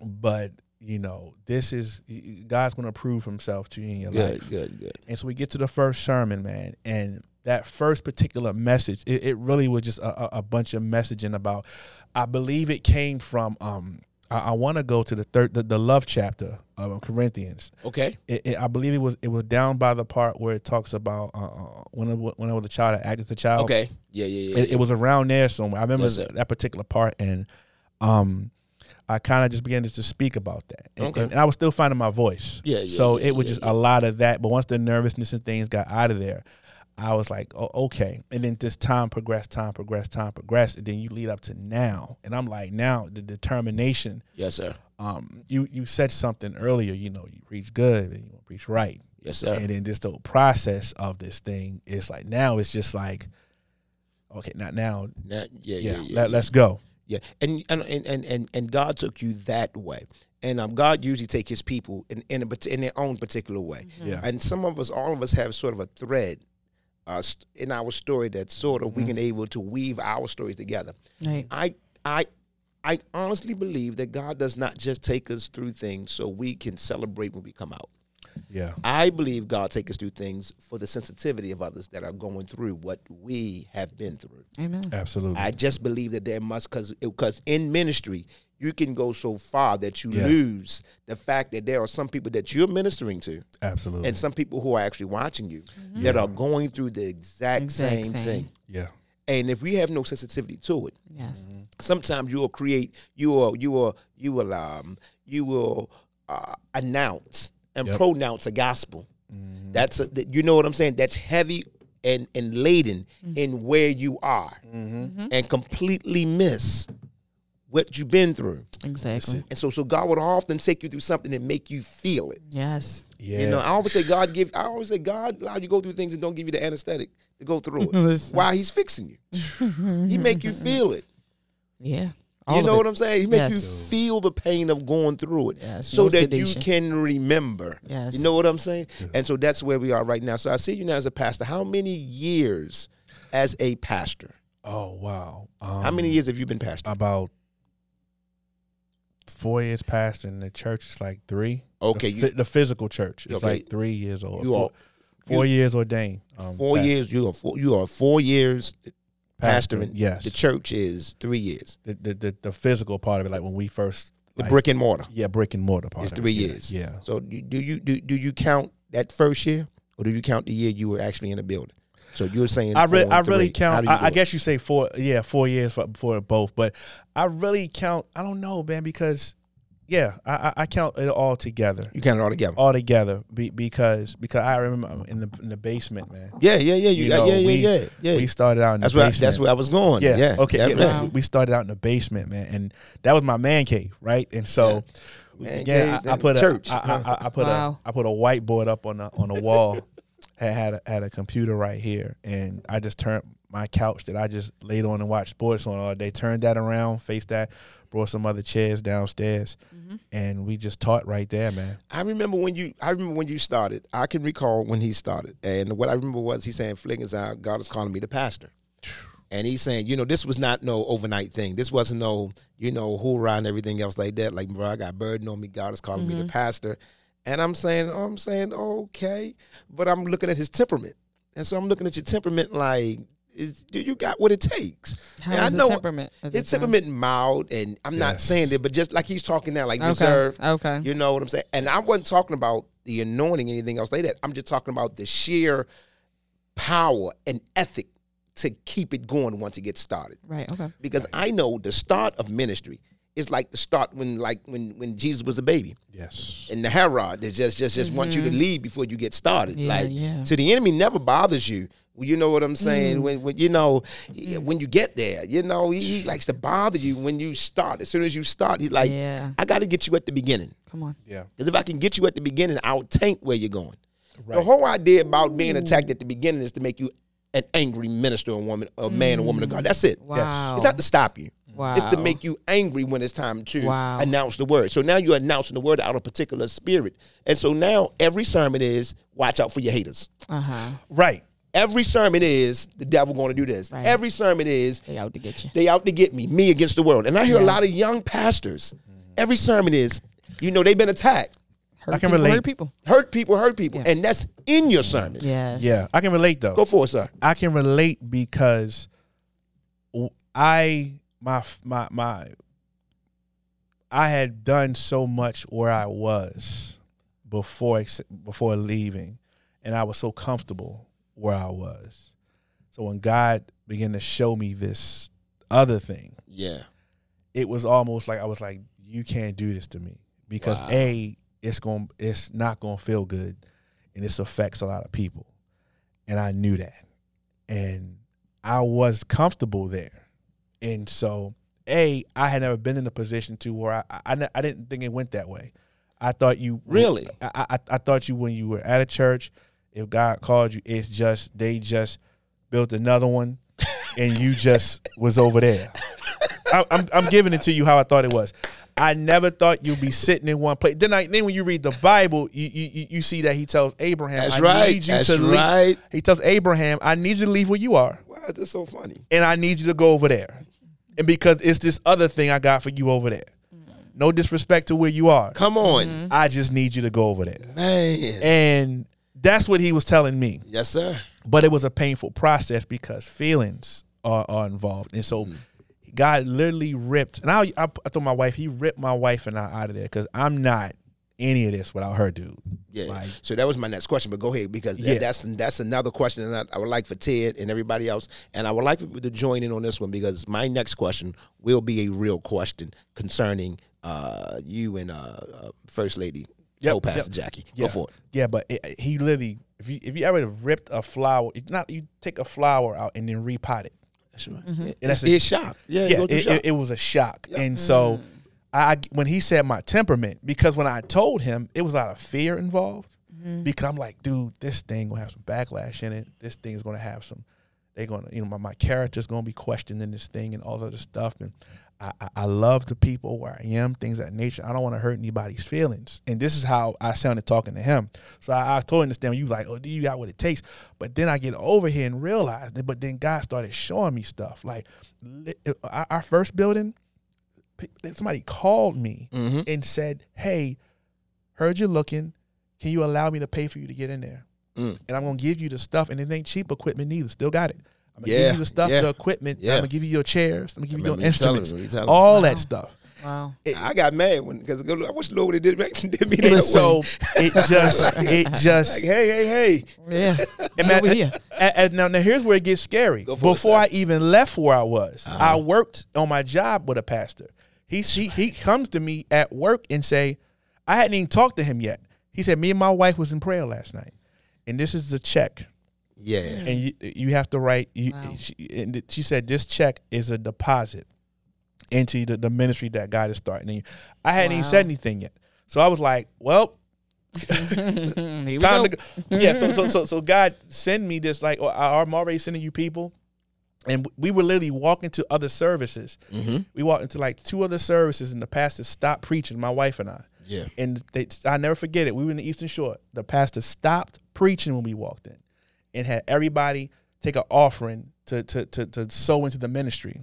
C: but you know this is God's going to prove Himself to you in your life."
B: Good. Good. Good.
C: And so we get to the first sermon, man, and that first particular message, it, it really was just a, a, bunch of messaging about. I believe it came from. Um, I, I want to go to the third, the, the love chapter of Corinthians.
B: Okay.
C: It, it, I believe it was it was down by the part where it talks about uh, uh, when it, when I was a child, I acted as a child.
B: Okay. Yeah. Yeah. Yeah.
C: It, it was around there somewhere. I remember
B: Yes,
C: that particular part, and um, I kind of just began to just speak about that, and,
B: Okay.
C: and, I was still finding my voice.
B: Yeah, yeah,
C: So
B: yeah,
C: it was
B: yeah,
C: just
B: yeah.
C: a lot of that. But once the nervousness and things got out of there, I was like, oh, okay. And then just time progressed, time progressed, time progressed, and then you lead up to now, and I'm like, now the determination.
B: yes, sir.
C: Um, you you said something earlier. You know, you preach good and you preach right.
B: Yes, sir.
C: And then just the process of this thing is like now it's just like, okay, not now.
B: Now, yeah.
C: Yeah,
B: Yeah. Yeah.
C: let, let's go.
B: Yeah, and and and and and God took you that way, and um, God usually take His people in in, a, in their own particular way.
C: Yeah.
B: And some of us, all of us, have sort of a thread, uh, st- in our story that sort of we can able to weave our stories together.
A: Right.
B: I I I honestly believe that God does not just take us through things so we can celebrate when we come out.
C: Yeah.
B: I believe God take us through things for the sensitivity of others that are going through what we have been through.
A: Amen.
C: Absolutely.
B: I just believe that there must because because in ministry you can go so far that you
C: Yeah.
B: lose the fact that there are some people that you're ministering to
C: Absolutely.
B: and some people who are actually watching you that are going through the exact,
A: Exact
B: same,
A: same.
B: thing.
C: yeah.
B: And if we have no sensitivity to it,
A: Yes.
B: sometimes you will create you will you will you will um you will uh, announce and
C: Yep.
B: pronounce a gospel.
C: Mm-hmm.
B: That's a, that you know what I'm saying. That's heavy and and laden in where you are and completely miss what you've been through.
A: Exactly.
B: And so so God would often take you through something and make you feel it.
A: Yes.
C: Yeah.
B: You know, I always say God give. I always say God allow you go through things and don't give you the anesthetic to go through it. *laughs*
A: Listen.
B: While He's fixing you, *laughs* He make you feel it.
A: Yeah.
B: You know what I'm saying? He make you feel the pain of going through it,
A: Yes,
B: so
A: no
B: that
A: sedation.
B: you can remember.
A: Yes.
B: You know what I'm saying? And so that's where we are right now. So I see you now as a pastor. How many years as a pastor?
C: oh wow. Um,
B: How many years have you been pastor?
C: About four years past, and the church is like three.
B: Okay,
C: the,
B: you-
C: the physical church is
B: Okay.
C: like three years old.
B: You
C: four,
B: are-
C: four years ordained. Um,
B: Four
C: pastor.
B: years. You are four. You are four years
C: Pastor,
B: pastoring.
C: yes.
B: The church is three years.
C: The, the the the physical part of it, like when we first
B: The
C: like,
B: brick and mortar.
C: yeah, brick and mortar part.
B: It's
C: of it,
B: three
C: yeah,
B: years.
C: Yeah.
B: So do, you do, do you count that first year, or do you count the year you were actually in the building? So you're saying
C: I, re- I
B: and
C: really count. I, I guess you say four. Yeah, four years for, for both. But I really count. I don't know, man, because yeah, I, I- I count it all together,
B: you count it all together.
C: all together, be, because because I remember in the in the basement, man.
B: yeah, yeah, yeah, you,
C: You
B: got,
C: know,
B: yeah, yeah,
C: we-
B: yeah, yeah.
C: We started out in
B: that's
C: the
B: where I, that's where I was going.
C: Yeah.
B: Yeah.
C: Okay.
B: yeah,
C: yeah,
B: yeah.
C: we- We started out in the basement, man, and that was my man cave, right? And so,
B: Man
C: yeah,
B: cave,
C: I, I put a,
B: church,
C: I,
B: huh?
C: I, I put
A: Wow.
C: a, I put a whiteboard up on the on the wall. *laughs* had had a, had a computer right here, and I just turned my couch that I just laid on and watched sports on all day. Turned that around, faced that, brought some other chairs downstairs,
B: Mm-hmm.
C: and we just taught right there, man.
B: I remember when you. I remember when you started. I can recall when he started, and what I remember was he saying, "Fliggins out. God is calling me the pastor." *sighs* And he's saying, you know, this was not no overnight thing. This wasn't no, you know, hoorah and everything else like that. Like, bro, I got burden on me. God is calling me the pastor. And I'm saying, oh, I'm saying, okay. But I'm looking at his temperament. And so I'm looking at your temperament like, is, do you got what it takes?
A: How
B: And
A: is the temperament at
B: His
A: the time?
B: temperament mild, and I'm not saying that, but just like he's talking now, like
A: Okay.
B: reserved.
A: Okay.
B: You know what I'm saying? And I wasn't talking about the anointing, anything else like that. I'm just talking about the sheer power and ethic to keep it going once it gets started.
A: Right. Okay.
B: Because I know the start of ministry is like the start when like when when Jesus was a baby.
C: Yes.
B: And the Herod they just just just want you to mm-hmm. leave before you get started.
A: Yeah,
B: like
A: yeah.
B: so the enemy never bothers you. You know what I'm saying?
A: Mm.
B: When when you know mm. when you get there, you know, he, he likes to bother you when you start. As soon as you start, he's like,
A: Yeah.
B: I gotta get you at the beginning.
A: Come on.
C: Yeah.
B: Because if I can get you at the beginning, I'll taint where you're going.
C: Right.
B: The whole idea about being attacked at the beginning is to make you an angry minister or woman, or man or woman of God. Mm. That's it.
A: Wow.
B: It's not to stop you. It's to make you angry when it's time to
A: Wow.
B: announce the word. So now you're announcing the word out of a particular spirit. And so now every sermon is watch out for your haters.
A: Uh huh.
C: Right.
B: Every sermon is the devil going to do this.
A: Right.
B: Every sermon is
A: They out to get you.
B: they out to get me, me against the world. And I hear a lot of young pastors. Every sermon is, you know, they've been attacked.
A: Hurt
C: I can
A: people,
C: relate.
A: Hurt people.
B: Hurt people, hurt people.
A: Yeah.
B: And that's in your sermon.
A: Yes.
C: Yeah. I can relate though.
B: Go for it, sir.
C: I can relate because w- I my my my I had done so much where I was before before leaving, and I was so comfortable where I was. So when God began to show me this other thing,
B: Yeah.
C: it was almost like I was like, "You can't do this to me," because
B: Wow.
C: a it's going it's not going to feel good, and this affects a lot of people, and I knew that, and I was comfortable there, and so a I had never been in a position to where I I, I, didn't think it went that way. I thought you
B: Really?
C: I, I I thought you when you were at a church, if God called you, it's just they just built another one, and you just was over there. I, I'm I'm giving it to you how I thought it was. I never thought you'd be sitting in one place. Then I then when you read the Bible, you you, you see that he tells Abraham,
B: That's
C: I
B: right.
C: need you
B: That's
C: to leave. He tells Abraham, I need you to leave where you are,
B: Wow, that's so funny.
C: and I need you to go over there. And because it's this other thing I got for you over there. No disrespect to where you are.
B: Come on. Mm-hmm.
C: I just need you to go over there.
B: Man.
C: And that's what he was telling me.
B: Yes, sir.
C: But it was a painful process because feelings are, are involved. And so mm-hmm. God literally ripped, and I, I, I told my wife, he ripped my wife and I out of there because I'm not any of this without her, dude.
B: Yeah.
C: Like,
B: so that was my next question, but go ahead because that-
C: Yeah.
B: that's that's another question that I, I would like for Ted and everybody else, and I would like to join in on this one because my next question will be a real question concerning uh, you and uh, uh, First Lady
C: Yep,
B: Pastor
C: yep.
B: Jackie,
C: Yeah.
B: go for it.
C: Yeah, but it, he literally, if you if you ever ripped a flower, it's not you take a flower out and then repot it.
B: That's right.
A: Mm-hmm.
B: It-
C: that's
B: it's,
C: a-
B: it's shock. Yeah,
C: yeah, it, it, it was a shock, and so I when he said my temperament, because when I told him, it was a lot of fear involved. Mm-hmm. Because I'm like, dude, this thing gonna have some backlash in it. This thing's gonna have some. They're gonna, you know, my, my character's gonna be questioned in this thing and all that other stuff. And I, I, I love the people where I am, things of that nature. I don't want to hurt anybody's feelings. And this is how I sounded talking to him. So I, I totally understand you like, oh, do you got what it takes? But then I get over here and realize that. But then God started showing me stuff like uh, our our first building. P- Somebody called me
B: Mhm.
C: and said, "Hey, heard you're looking. Can you allow me to pay for you to get in there?
B: Mm.
C: And I'm gonna give you the stuff, and it ain't cheap equipment either. Still got it. I'm gonna
B: Yeah,
C: give you the stuff,
B: yeah,
C: the equipment.
B: yeah.
C: I'm gonna give you your chairs. I'm gonna give you your
B: remember you telling
C: instruments,
B: me, you telling me.
C: all
A: Wow.
C: that stuff.
A: Wow.
B: I got mad when because I wish the Lord would have did, *laughs* did me that
C: And so
B: way.
C: it *laughs* just, *laughs* it just,
B: Like, hey, hey, hey.
A: Yeah.
C: And
A: Get here.
C: and- and now, now here's where it gets scary.
B: Go for it,
C: Before. I even left where I was,
B: Uh-huh.
C: I worked on my job with a pastor. He, he he comes to me at work and say, I hadn't even talked to him yet. He said, me and my wife was in prayer last night, and this is the check,
B: Yeah.
C: and you you have to write. You,
A: Wow.
C: she, and she said this check is a deposit into the, the ministry that God is starting. And I hadn't even said anything yet, so I was like, well, *laughs*
A: Here we *laughs*
C: time
A: go.
C: to go. Yeah, so so *laughs* so so God send me this like or I'm already sending you people, and we were literally walking to other services.
B: Mm-hmm.
C: We walked into like two other services, and the pastor stopped preaching. My wife and I,
B: Yeah.
C: and they, I never forget it. We were in the Eastern Shore. The pastor stopped preaching when we walked in, and had everybody take an offering to to to, to sow into the ministry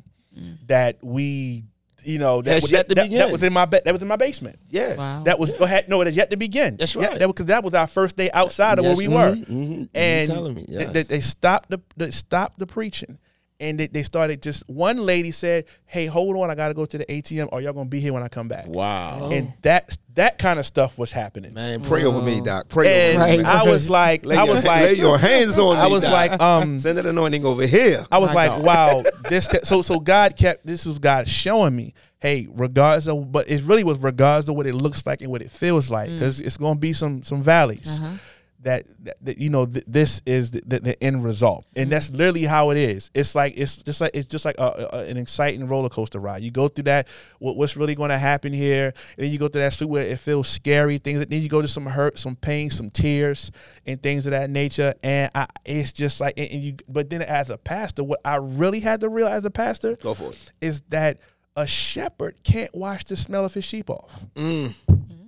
C: that we. You know that,
B: That's
C: was-
B: yet to
C: that, that, was in my ba- that was in my basement.
B: Yeah.
A: Wow.
C: That was or had no, it had yet to begin.
B: That's
C: Yeah,
B: right.
C: that because that was our first day outside of where
B: Yes,
C: we were,
B: mhm, mhm. You
C: and
B: telling me,
C: they-
B: yes.
C: they, they stopped the they stopped the preaching, and they, they started just one lady said, "Hey, hold on, I got to go to the ATM. Or y'all gonna be here when I come back?"
B: Wow.
C: And that that kind of stuff was happening,
B: Man, pray over me, Doc. Pray
C: and
B: over me.
A: Right.
C: I was like,
B: Lay
C: I
B: your,
C: was
B: lay
C: like,
B: your hands on me.
C: I was
B: Doc.
C: like, um,
B: send that anointing over here.
C: I was
A: My
C: like,
A: God.
C: wow, *laughs* this. ca- So so God kept this was God showing me, hey, regards of, but it really was regards of what it looks like and what it feels like, because it's gonna be some some valleys.
A: Uh-huh.
C: That, that, that, you know th- this is the, the, the end result and that's literally how it is it's like it's just like it's just like a, a- an exciting roller coaster ride you go through that what, what's really going to happen here and then you go through that street where it feels scary things that then you go to some hurt some pain some tears and things of that nature and I, it's just like and, and you but then as a pastor what i really had to realize as a pastor
B: Go for it.
C: is that a shepherd can't wash the smell of his sheep off
B: Mm.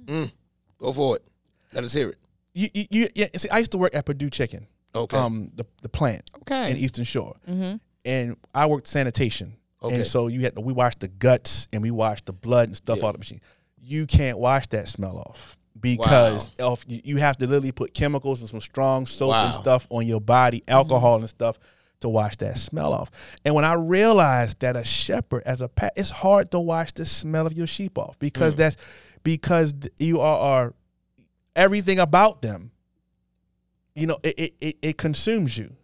B: Mm. Go for it. Let us hear it.
C: You, you, you yeah, see, I used to work at Perdue Chicken,
B: Okay.
C: um, the the plant
A: Okay.
C: in Eastern Shore,
A: mm-hmm.
C: and I worked sanitation.
B: Okay.
C: And so you had to, we washed the guts and we washed the blood and stuff
B: Yeah.
C: out of the machine. You can't wash that smell off because of you you have to literally put chemicals and some strong soap and stuff on your body, alcohol and stuff to wash that smell off. And when I realized that a shepherd as a pet, it's hard to wash the smell of your sheep off because that's because you are, are everything about them. You know, it it, it, it consumes you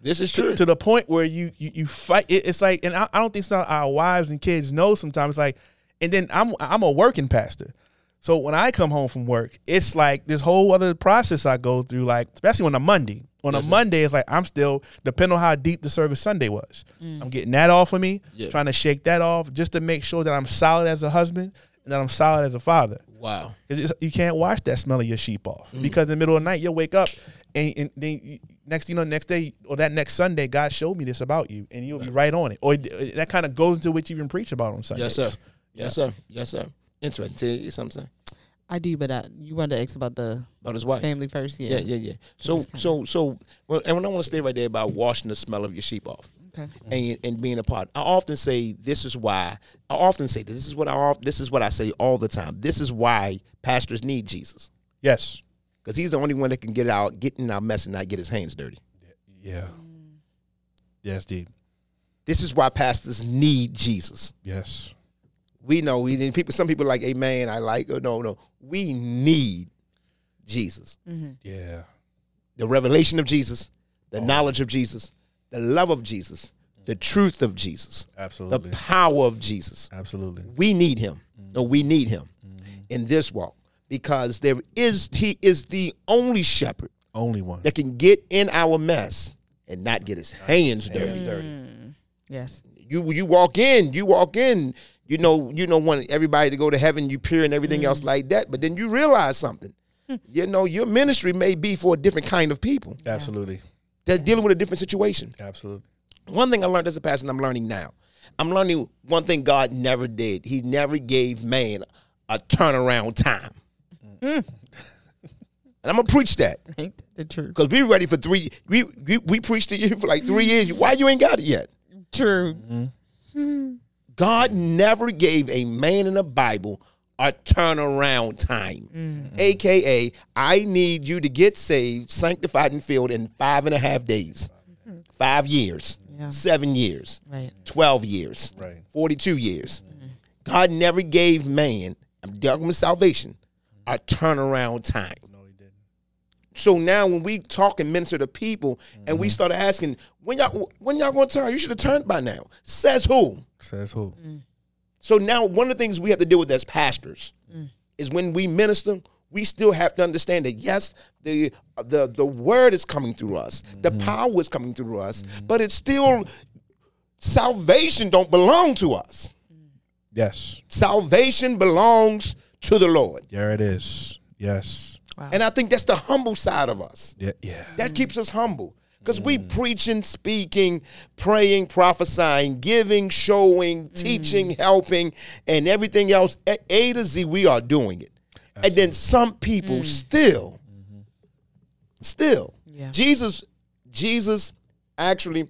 B: this is true.
C: to the point where you you, you fight. It, it's like, and I, I don't think some of our wives and kids know. Sometimes like, and then I'm I'm a working pastor, so when I come home from work, it's like this whole other process I go through. Like especially on a Monday. On
B: Yes,
C: a. Monday, it's like I'm still depending on how deep the service Sunday was. Mm. I'm getting that off of me,
B: Yeah.
C: trying to shake that off, just to make sure that I'm solid as a husband and that I'm solid as a father.
B: Wow.
C: 'Cause it's- you can't wash that smell of your sheep off
B: Mm.
C: because in the middle of the night you'll wake up and, and then you- next you know next day or that next Sunday God showed me this about you and you'll be right on it or it- that kind of goes into what you even preach about on Sundays.
B: Yes, sir. Yes, sir. Yes, sir. Interesting. Tell you something
A: I do, but I, you wanted to ask about the
B: about his wife.
A: family first.
B: Yeah,
A: Yeah.
B: yeah, yeah. So, so, so, well, and when I want to stay right there about washing the smell of your sheep off
A: Okay.
B: and and being a part. I often say this is why. I often say this, this is what I. of- This is what I say all the time. This is why pastors need Jesus
C: Yes.
B: because he's the only one that can get out, get in our mess, and not get his hands dirty.
C: Yeah. Yes, deep.
B: This is why pastors need Jesus.
C: Yes.
B: We know we need people. Some people are like, "Amen." I like. Oh, no, no. We need Jesus.
A: Mm-hmm.
C: Yeah.
B: the revelation of Jesus, the knowledge of Jesus, the love of Jesus, the truth of Jesus,
C: absolutely, the
B: power of Jesus.
C: Absolutely.
B: We need him. No, we need him mm-hmm. in this walk because there is he is the only shepherd
C: Only one.
B: that can get in our mess and not get his hands dirty. Mm.
A: Yes.
B: You you walk in, you walk in, you know, you don't want everybody to go to heaven, you pure and everything else mm. like that. But then you realize something. *laughs* you know, your ministry may be for a different kind of people
C: Absolutely.
B: That's dealing with a different situation.
C: Absolutely.
B: One thing I learned as a pastor, and I'm learning now. I'm learning one thing God never did. He never gave man a turnaround time. Mm. *laughs* And I'm gonna preach that
A: Ain't that the truth?
B: because we ready for three. We, we we preached to you for like three years. Why you ain't got it yet?
A: True. Mm.
B: God never gave a man in the Bible a turnaround time, mm-hmm. aka I need you to get saved, sanctified, and filled in five and a half days, mm-hmm. five years,
A: Yeah.
B: seven years,
A: Right.
B: 12 years,
C: Right.
B: 42 years. Mm-hmm. God never gave man, I'm talking with salvation, a turnaround time.
C: No, he didn't.
B: So now when we talk and minister to people and we start asking, when y'all when y'all gonna turn? You should have turned by now. Says who?
C: Says who? Mm.
B: So now one of the things we have to deal with as pastors mm. is when we minister, we still have to understand that yes, the the the word is coming through us, the mm-hmm. power is coming through us, mm-hmm. but it's still salvation don't belong to us. Mm.
C: Yes.
B: Salvation belongs to the Lord.
C: There it is. Yes.
A: Wow.
B: And I think that's the humble side of us.
C: Yeah. Yeah.
B: That keeps us humble. Because we preaching, speaking, praying, prophesying, giving, showing, mm. teaching, helping, and everything else. A, A to Z, we are doing it. And then some people mm. still, mm-hmm. still.
A: Yeah.
B: Jesus, Jesus actually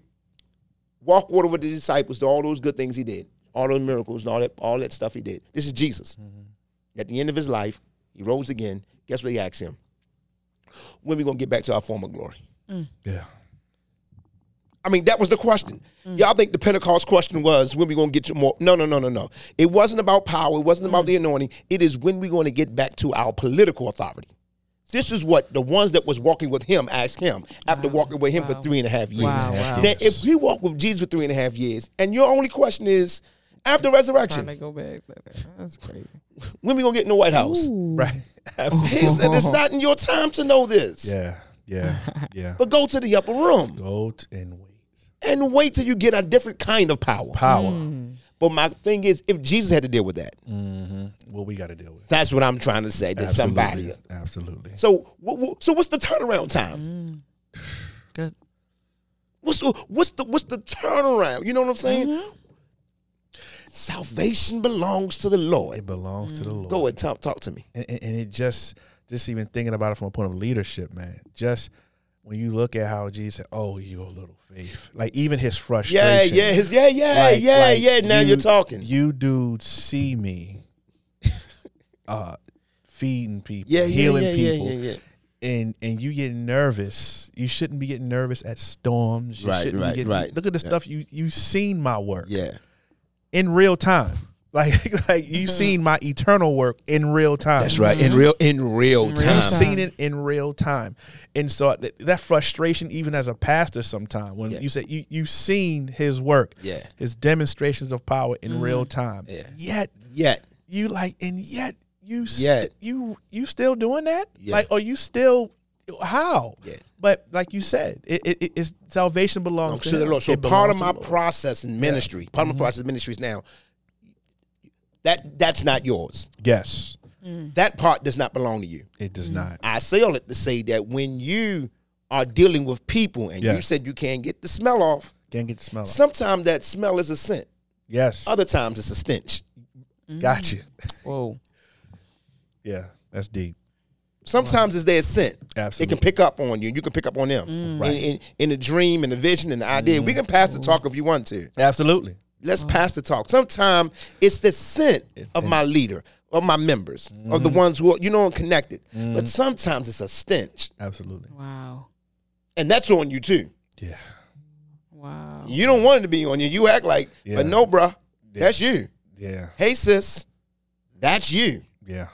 B: walked water with the disciples to all those good things he did, all those miracles and all that, all that stuff he did. This is Jesus. Mm-hmm. At the end of his life, he rose again. Guess what he asked him? When we gonna get back to our former glory? Mm.
C: Yeah.
B: I mean, that was the question. Mm. Y'all think the Pentecost question was when we gonna get to more? No, no, no, no, no. It wasn't about power. It wasn't about mm. the anointing. It is when we going to get back to our political authority. This is what the ones that was walking with him asked him after walking with him for three and a half years.
A: Wow, wow.
B: Now, if we walk with Jesus for three and a half years, and your only question is after resurrection,
A: go back. That's crazy.
B: when we gonna get in the White House?
C: Right. *laughs*
B: He said it's not in your time to know this.
C: Yeah. Yeah. Yeah. *laughs*
B: But go to the upper room
C: Go and wait.
B: And wait till you get a different kind of power.
C: Power. Hmm.
B: But my thing is, if Jesus had to deal with that,
C: Mm-hmm. What we got to deal with.
B: that's what I'm trying to say to
C: Absolutely.
B: somebody.
C: Absolutely.
B: So, wh- wh- so what's the turnaround time? Hmm.
A: Good.
B: What's the, what's the what's the turnaround? You know what I'm saying? Mm-hmm. Salvation belongs to the Lord.
C: It belongs to the hmm. Lord.
B: Go ahead, talk talk to me.
C: and, and and it just just even thinking about it from a point of leadership, man. Just when you look at how Jesus said, "Oh, your little faith," like even his frustration.
B: Yeah, yeah, his, yeah, yeah,
C: Like-
B: yeah,
C: like
B: yeah. Now
C: you-
B: you're talking.
C: You dudes see me, *laughs* uh, feeding people,
B: yeah,
C: healing
B: yeah, yeah,
C: people,
B: yeah,
C: and and you get nervous. You shouldn't be getting nervous at storms. You
B: Right,
C: shouldn't
B: right,
C: be getting,
B: right.
C: Look at the stuff you you seen my work
B: Yeah,
C: in real time. Like *laughs* like you've mm-hmm. seen my eternal work in real time.
B: that's right. In mm-hmm. real in real
A: real
B: time.
C: You've seen it in real time, and so that, that frustration, even as a pastor, sometimes when
B: Yeah.
C: you say you you've seen his work,
B: Yeah.
C: his demonstrations of power in mm-hmm. real time.
B: Yeah.
C: Yet
B: Yet.
C: you like, and yet you st- you you still doing that?
B: Yeah.
C: Like, are you still how?
B: Yeah.
C: But like you said, it, it, it- it's salvation belongs
B: to
C: to,
B: the
C: him.
B: Lord. So part of my
C: to the Lord.
B: process in ministry, part of my process in ministry is now that that's not yours.
C: yes, mm.
B: That part does not belong to you.
C: it does mm. not.
B: I say all it to say that when you are dealing with people and you said you can't get the smell off,
C: Can't get the smell. Off.
B: sometimes that smell is a scent.
C: Yes,
B: Other times it's a stench. Mm.
C: got you.
A: Whoa. *laughs*
C: Yeah, that's deep.
B: Sometimes it's their scent.
C: Absolutely.
B: It can pick up on you. And you can pick up on them. In, in, in the dream, in the vision, in the idea. We can pass the talk if you want to.
C: Absolutely.
B: Let's uh-huh. pass the talk. Sometimes it's the scent
C: It's
B: of
C: the-
B: my leader, of my members, of the mm-hmm. ones who are, you know, connected. But mm-hmm. sometimes it's a stench.
C: Absolutely.
A: Wow.
B: And that's on you too.
C: Yeah.
A: Wow.
B: You don't want it to be on you. You act like,
C: Yeah.
B: but no, bruh, that's you.
C: Yeah.
B: Hey, sis, that's you.
C: Yeah.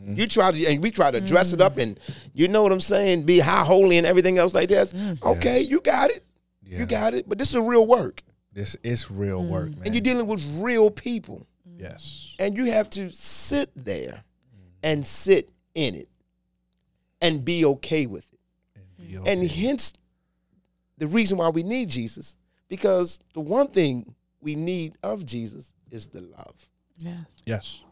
C: Mm-hmm.
B: You try to, and we try to dress it up mm. and, you know what I'm saying, be high holy and everything else like that. Mm. Okay, you got it.
C: Yeah.
B: You got it. But this is real work.
C: This is real work, mm. man.
B: And you're dealing with real people. Mm.
C: yes.
B: And you have to sit there and sit in it and be okay with it.
C: And, be mm.
B: And
C: okay.
B: hence the reason why we need Jesus, because the one thing we need of Jesus is the love.
A: Yeah.
C: yes,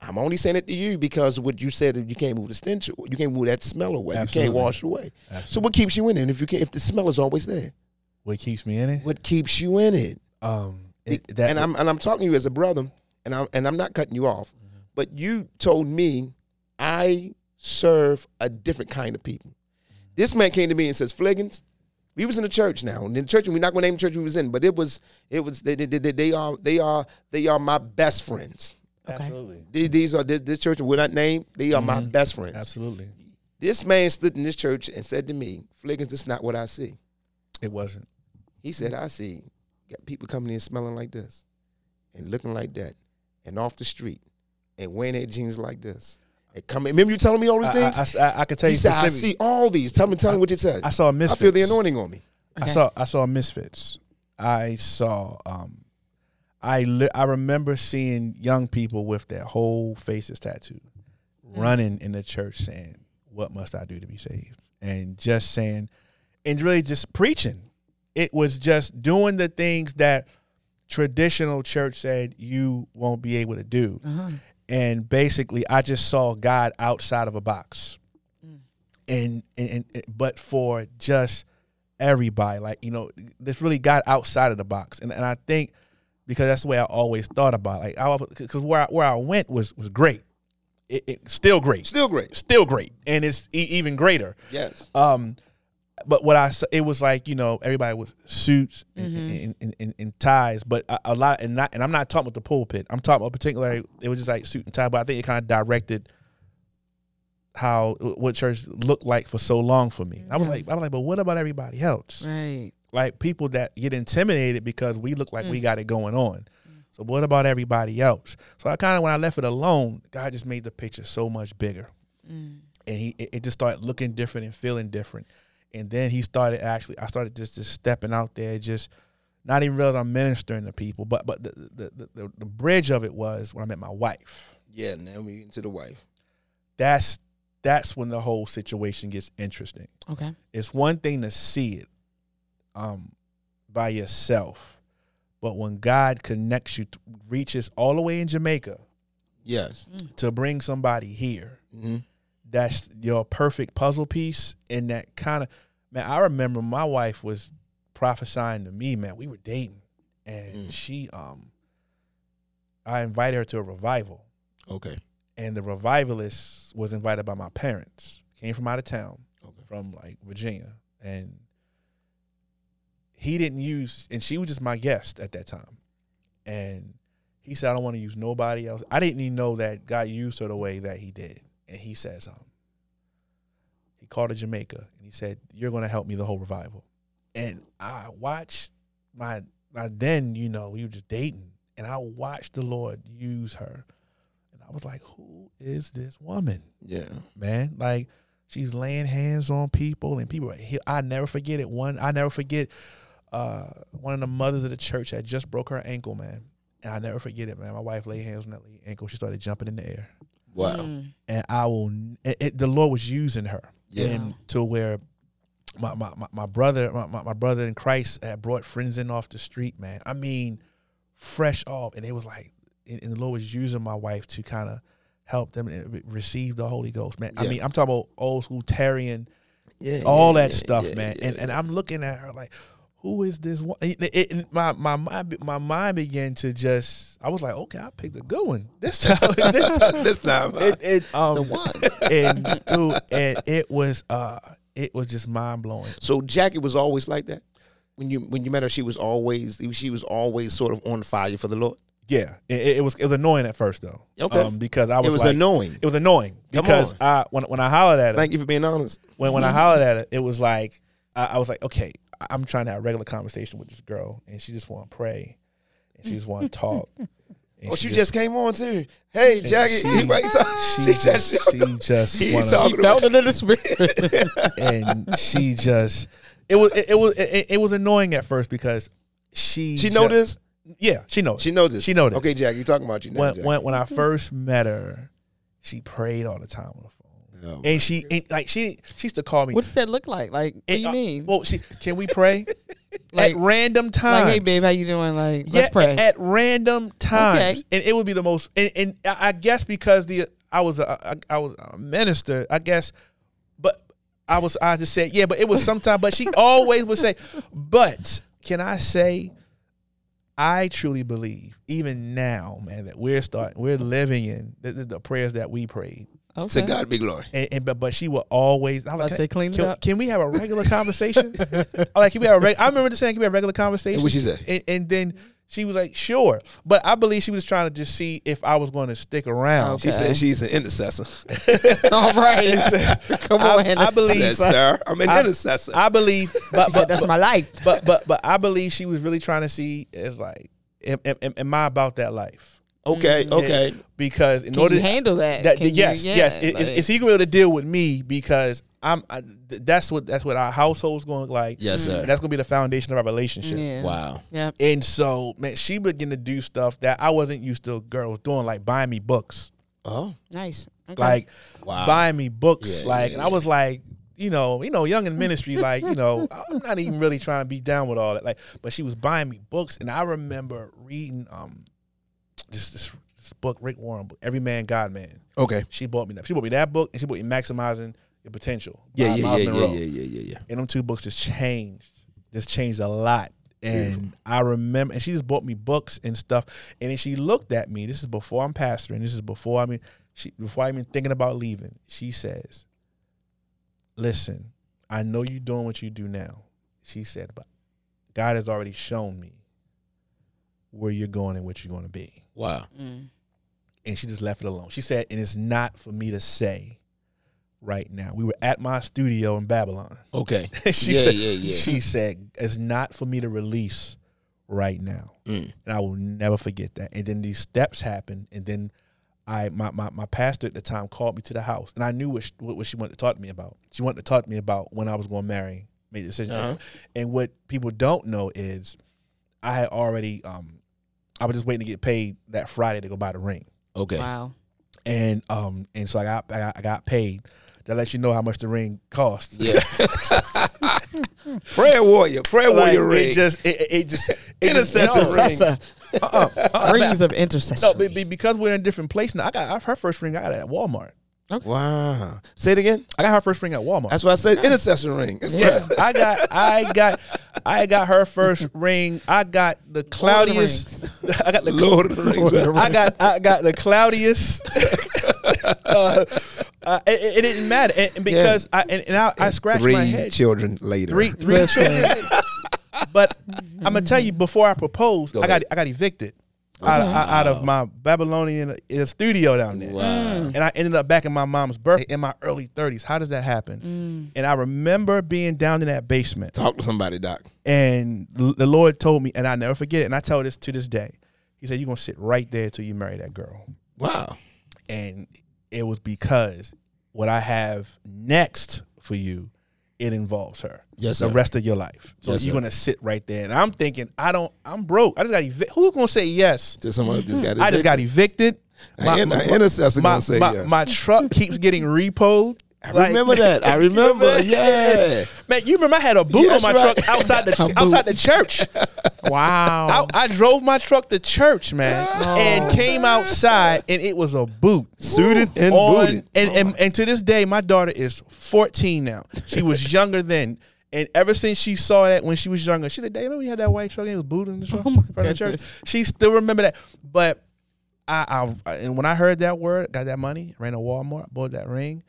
B: I'm only saying it to you because what you said that you can't move the stench, you can't move that smell away, you can't wash it away. So what keeps you in it? If you can, if the smell is always there,
C: what keeps me in it?
B: what keeps you in it?
C: Um, it, that
B: and I'm and I'm talking to you as a brother, and I'm and I'm not cutting you off,
C: Mm-hmm.
B: but you told me I serve a different kind of people. This man came to me and says, "Fliggins, we was in the church now, and in the church we're not going to name the church we was in, but it was it was they they, they, they are they are they are my best friends.
C: absolutely,
B: These- These are this, this church we're not named. They are my
C: Mhm.
B: best friends.
C: absolutely,
B: This man stood in this church and said to me, "Fliggins, this is not what I see."
C: it wasn't.
B: He said, I see got people coming in smelling like this and looking like that and off the street and wearing their jeans like this. And coming, remember you telling me all these
C: I,
B: things?
C: I, I, I can tell
B: he
C: you
B: said, I see all these. Tell me, tell me what you said.
C: I saw
B: I
C: misfits.
B: feel the anointing on me.
C: I saw I saw misfits. I saw um I li- I remember seeing young people with their whole faces tattooed running in the church saying, "What must I do to be saved?" and just saying and really just preaching. It was just doing the things that traditional church said you won't be able to do.
A: Uh-huh.
C: And basically I just saw God outside of a box. And, and, and but for just everybody. Like, you know, this really got outside of the box. And and I think because that's the way I always thought about it. Like I because where I, where I went was was great. It, it still great.
B: Still great.
C: Still great. And it's e- even greater.
B: Yes.
C: Um but what I it was like, you know, everybody was suits and, mm-hmm. and, and, and, and ties, but a, a lot and not and I'm not talking about the pulpit. I'm talking about particularly it was just like suit and tie, but I think it kind of directed how what church looked like for so long for me. I was mm-hmm. like, I was like, but what about everybody else?
A: Right.
C: Like people that get intimidated because we look like we mm. got it going on. Mm. So what about everybody else? So I kind of when I left it alone, God just made the picture so much bigger, mm. and he it, it just started looking different and feeling different. And then he started actually, I started just just stepping out there, just not even realize I'm ministering to people. But but the the, the, the, the bridge of it was when I met my wife.
B: Yeah, now we into the wife.
C: That's that's when the whole situation gets interesting.
A: Okay.
C: It's one thing to see it um, by yourself, but when God connects you, to, reaches all the way in Jamaica
B: Yes.
C: to bring somebody here,
B: Mm-hmm.
C: that's your perfect puzzle piece. And that kind of, man, I remember my wife was prophesying to me, man. We were dating, and
B: Mm.
C: she, um, I invited her to a revival,
B: Okay.
C: and the revivalist was invited by my parents. Came from out of town,
B: Okay.
C: from like Virginia, and he didn't use, and she was just my guest at that time, and he said, "I don't want to use nobody else." I didn't even know that God used her the way that He did, and he says, "Um, he called to Jamaica, and he said, "You're going to help me the whole revival," and I watched my, my then, you know, we were just dating, and I watched the Lord use her, and I was like, "Who is this woman?"
B: Yeah.
C: man. Like she's laying hands on people and people. I never forget it. One, I never forget. Uh, one of the mothers of the church had just broke her ankle, man. And I never forget it, man. My wife laid hands on that ankle. She started jumping in the air,
B: Wow.
A: Mm.
C: and I will. It, it- the Lord was using her,
B: Yeah.
C: and to where. My, my, my, my brother my, my, my brother in Christ had brought friends in off the street, man. I mean, fresh off, and it was like, and, and the Lord was using my wife to kind of help them receive the Holy Ghost, man. I mean, I'm talking about old school tarrying,
B: Yeah.
C: all
B: yeah,
C: that
B: yeah,
C: stuff,
B: yeah,
C: man.
B: yeah,
C: and and I'm looking at her like, who is this one? It, it- it- my my mind my mind began to just. I was like, okay, I picked a good one *laughs* this time. this time,
B: this time.
C: it, it um
A: The one. *laughs*
C: and dude, and it was uh it was just mind blowing.
B: So Jackie was always like that. When you when you met her, she was always she was always sort of on fire for the Lord.
C: Yeah, it, it was it was annoying at first though.
B: Okay.
C: um, because I was
B: It was
C: like,
B: annoying.
C: It was annoying
B: Come
C: because
B: on.
C: I when when I hollered at her,
B: Thank you for being honest.
C: when when I hollered at her, it was like I, I was like, okay, I- I'm trying to have a regular conversation with this girl, and she just want to pray, and she just want to talk. *laughs* And
B: Oh, she just came on too. Hey, Jackie,
C: she-
B: he right *laughs* talk-
C: she,
B: she
C: just
B: just
C: she *laughs* just
B: He's
C: wanna,
B: talking
A: She felt it in the spirit.
C: and she just it was it, it was it, it was annoying at first because she
B: She
C: ju-
B: know this.
C: yeah she knows
B: She know this.
C: She know this.
B: Okay, Jackie, you talking about you now.
C: when when when I first met her, she prayed all the time on the phone.
B: Oh,
C: And she and like she she used to call me.
A: What's that look like? Like, what do
C: and,
A: you
C: uh,
A: mean?
C: Well, she can we pray *laughs*
A: Like-
C: at random times?
A: like, hey, babe, how you doing? Like,
C: yeah,
A: let's pray.
C: at random times,
A: Okay.
C: and it would be the most. And, and I I guess because the I was a I, I was a minister, I guess, but I was I just said yeah, but it was *laughs* sometimes. but she always would say, but can I say, I truly believe even now, man, that we're starting, we're living in the, the, the prayers that we prayed.
B: To. God be glory.
C: And, and but, but she will always. I was
A: I say clean it
C: can,
A: up.
C: can we have a regular *laughs* conversation? I'm like, can we have a reg- I remember just saying, can we have a regular conversation?
B: And what she said?
C: And, and then she was like, sure. But I believe she was trying to just see if I was going to stick around.
B: She said she's an intercessor. *laughs*
A: All right. Come on,
C: I, I believe,
B: Yes, sir. I'm an
C: I-
B: intercessor.
C: I believe, but, but,
A: that's my life.
C: but but but I believe she was really trying to see is like, am, am, am I about that life?
B: Okay, okay.
C: Because in
A: Can
C: order
A: you handle that?
C: that
A: Can you-
C: yes,
A: yeah,
C: yes, Is-
A: like-
C: is, is he going to be able to deal with me because I'm? I, that's what that's what our household's going to look like.
B: Yes, sir.
C: And that's going to be the foundation of our relationship.
A: yeah.
B: Wow.
A: Yeah.
C: And so, man, she began to do stuff that I wasn't used to girls doing, like buying me books,
B: Oh,
A: Nice. Okay.
C: like
B: wow.
C: buying me books,
B: Yeah,
C: like,
B: yeah,
C: and I was like, you know, you know, young in ministry, like, you know, *laughs* I'm not even really trying to be down with all that, like, but she was buying me books, and I remember reading um this this, this book, Rick Warren, book, Every Man, God Man.
B: okay.
C: She bought me that. She bought me that book, and she bought me Maximizing Your Potential.
B: Yeah, yeah, yeah, yeah, yeah, yeah, yeah, yeah.
C: and them two books just changed, just changed a lot. And I remember, and she just bought me books and stuff. And then she looked at me. This is before I'm pastoring. This is before I mean, she before I even thinking about leaving. She says, "Listen, I know you're doing what you do now." She said, "But God has already shown me where you're going and what you're going to be."
B: Wow.
A: Mm.
C: and she just left it alone. She said, "And it's not for me to say right now." We were at my studio in Babylon.
B: Okay. *laughs*
C: she
B: yeah,
C: said,
B: yeah, yeah.
C: "She said it's not for me to release right now,
B: Mm.
C: and I will never forget that." And then these steps happened, and then I my, my my pastor at the time called me to the house, and I knew what she, what, she wanted to talk to me about. She wanted to talk to me about when I was going to marry, make a decision.
B: Uh-huh.
C: And what people don't know is, I had already um, I was just waiting to get paid that Friday to go buy the ring
B: Okay.
A: Wow.
C: and um and so I got I got, I got paid to let you know how much the ring cost.
B: Yeah. *laughs* prayer warrior, prayer
C: Like,
B: warrior ring.
C: it just it, it- it just it just-
B: Intercessor
C: no,
B: ring. *laughs*
C: Uh-uh, uh-uh,
A: Rings of intercession.
C: no, be- be- because we're in a different place now. I got her first ring. I got it at Walmart.
B: Wow. Say it again.
C: I got her first ring at Walmart.
B: That's what I said intercessor ring. That's
C: yes,
B: what
C: I got I got I got her first ring. I got the cloudiest. *laughs* I got the
B: Lord of the Rings.
C: I got I got the cloudiest. *laughs* uh, uh, it, it didn't matter, and, and because I and, and I, I scratched
B: Three
C: my head.
B: children later.
C: Three three children. But I'm gonna tell you, before I proposed,
B: Go
C: I got
B: ahead.
C: I got evicted out, of, out of my Babylonian uh, studio down there,
B: Wow.
C: and I ended up back in my mom's birthday in my early 30s. How does that happen? And I remember being down in that basement,
B: Talk to somebody, Doc.
C: and the Lord told me, and I never forget it. And I tell this to this day. He said, "You're gonna sit right there till you marry that girl."
B: Wow.
C: and it was because what I have next for you, it involves her.
B: Yes,
C: the rest of your life. So
B: Yes,
C: you're
B: sir.
C: gonna sit right there, and I'm thinking, I don't, I'm broke. I just got evicted. Who's gonna say yes?
B: To someone just got
C: I just got evicted.
B: My, an intercessor
C: my, my, my truck keeps getting repoed.
B: I remember *laughs* that. I
C: You
B: remember.
C: that?
B: Yeah. *laughs*
C: Man, you remember I had a boot
B: Yes,
C: on my
B: right.
C: truck outside the *laughs*
A: A
C: outside the church.
A: Wow.
C: I, I drove my truck to church, man, and came outside, and it was a boot.
B: Suited and
C: on,
B: booted.
C: and, and and to this day, my daughter is 14 now. She was younger then. And ever since she saw that when she was younger, she said, Dave, remember when you had that white truck and it was booted in the truck
A: Oh
C: in front of the church? She still remember that. But I, I and when I heard that word, got that money, ran to Walmart, bought that ring,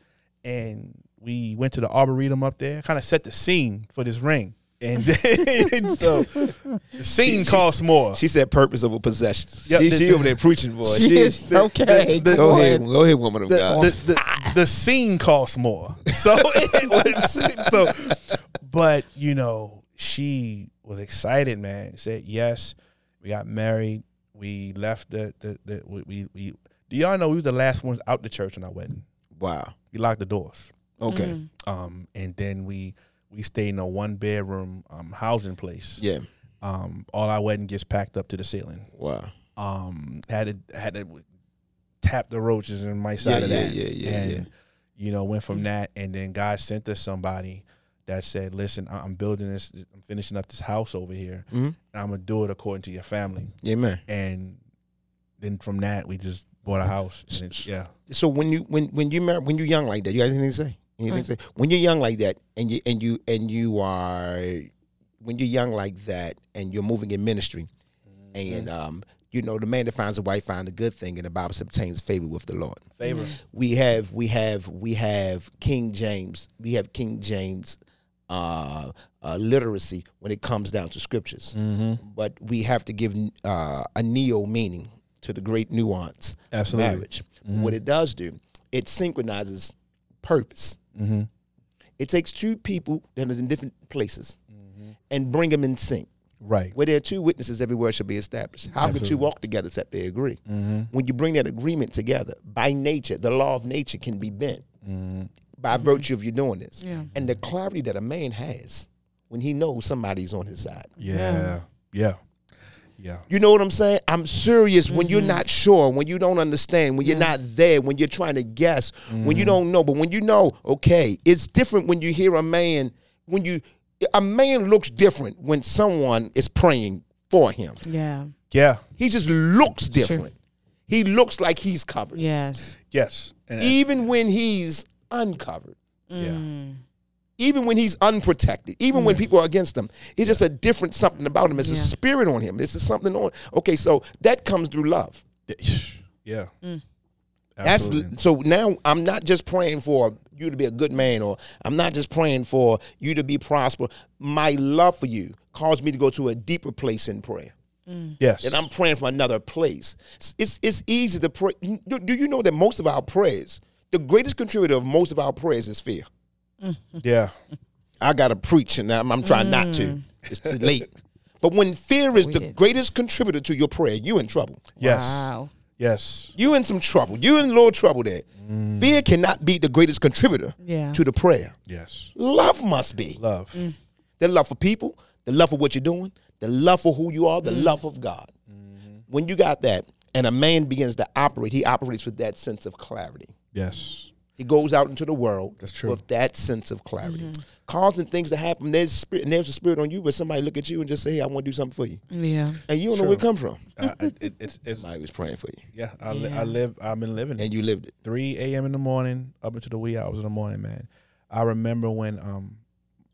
C: and we went to the arboretum up there, kind of set the scene for this ring. And *laughs* then, so the scene costs more.
B: She said purpose of over possession.
C: Yep,
B: she,
C: the-
B: she over there preaching, boy.
A: She
B: She,
A: is okay.
C: the-
B: go
A: come
B: ahead,
A: on.
B: go ahead, woman of
C: the,
B: God.
C: the, the, *laughs* the scene costs more. *laughs* So it was so but you know, she was excited, man. Said yes. We got married. We left the the, the we, we we do y'all know we was the last ones out the church on our wedding.
B: wow.
C: We locked the doors.
B: Okay.
A: Mm.
C: Um and then we we stayed in a one bedroom um housing place.
B: Yeah.
C: Um all our wedding gifts packed up to the ceiling.
B: Wow.
C: Um had to had to tap the roaches in my side
B: Yeah,
C: of that.
B: yeah, yeah, yeah.
C: and
B: yeah.
C: you know, went from that, and then God sent us somebody that said, "Listen, I- I'm building this, I'm finishing up this house over here,
B: Mhm.
C: and I'm gonna do it according to your family."
B: Amen.
C: And then from that, we just bought a house. And it, yeah,
B: So when you when when you marry, when you're young like that, you guys anything to say? Anything to say? When you're young like that, and you and you and you are when you're young like that, and you're moving in ministry, and um, you know the man that finds a wife finds a good thing, and the Bible says obtains favor with the Lord.
C: favor.
B: we have we have we have King James we have King James uh, uh, literacy when it comes down to scriptures,
C: Mm-hmm.
B: but we have to give uh, a neo meaning to the great nuance of
C: Absolutely.
B: marriage. What it does do, it synchronizes purpose.
C: Mm-hmm.
B: It takes two people that are in different places and bring them in sync.
C: Right.
B: Where there are two witnesses, every word shall be established. How can two walk together except they agree?
C: Mm-hmm.
B: When you bring that agreement together, by nature, the law of nature can be bent
C: Mm-hmm.
B: by virtue of you doing this.
A: Yeah.
B: And the clarity that a man has when he knows somebody's on his side.
C: Yeah. Yeah. Yeah.
B: You know what I'm saying? I'm serious when you're mm-hmm. not sure, when you don't understand, when you're not there, when you're trying to guess, when you mm-hmm. don't know. But when you know, okay, it's different when you hear a man, when you, a man looks different when someone is praying for him.
A: Yeah.
C: Yeah.
B: He just looks
A: true.
B: different. He looks like he's covered.
A: Yes.
C: Yes. And
B: Even when he's uncovered.
C: yeah.
A: Mm. Mm.
B: even when he's unprotected, even when people are against him, it's just a different something about him. It's a spirit on him. This is something on. Okay, so that comes through love.
C: Yeah.
A: Mm.
B: That's so now I'm not just praying for you to be a good man, or I'm not just praying for you to be prosperous. My love for you caused me to go to a deeper place in prayer,
C: yes.
B: and I'm praying from another place. It's it's, it's easy to pray. Do, do you know that most of our prayers, the greatest contributor of most of our prayers is fear. *laughs*
C: yeah.
B: I gotta preach, and I'm, I'm trying not to. Mm. It's too late. But when fear is the
A: Weird.
B: greatest contributor to your prayer, you in trouble.
C: Yes.
A: Wow.
C: Yes.
B: You in some trouble. You in a little trouble there. Mm. Fear cannot be the greatest contributor
A: Yeah.
B: to the prayer.
C: Yes.
B: Love must be.
C: Love. Mm.
B: The love for people, the love for what you're doing, the love for who you are, the love of God. Mm-hmm. When you got that, and a man begins to operate, he operates with that sense of clarity.
C: Yes.
B: He goes out into the world
C: That's true.
B: with that sense of clarity. Causing things to happen. There's spirit, and there's a spirit on you, but somebody look at you and just say, "Hey, I want to do something for you,"
A: Yeah.
B: and you don't know where it come from.
C: Uh, it, it, it's it's
B: Somebody was praying for you,
C: yeah. I, li- I live. I've been living it.
B: and you lived it.
C: 3 a.m. in the morning up into the wee hours in the morning, man. I remember when um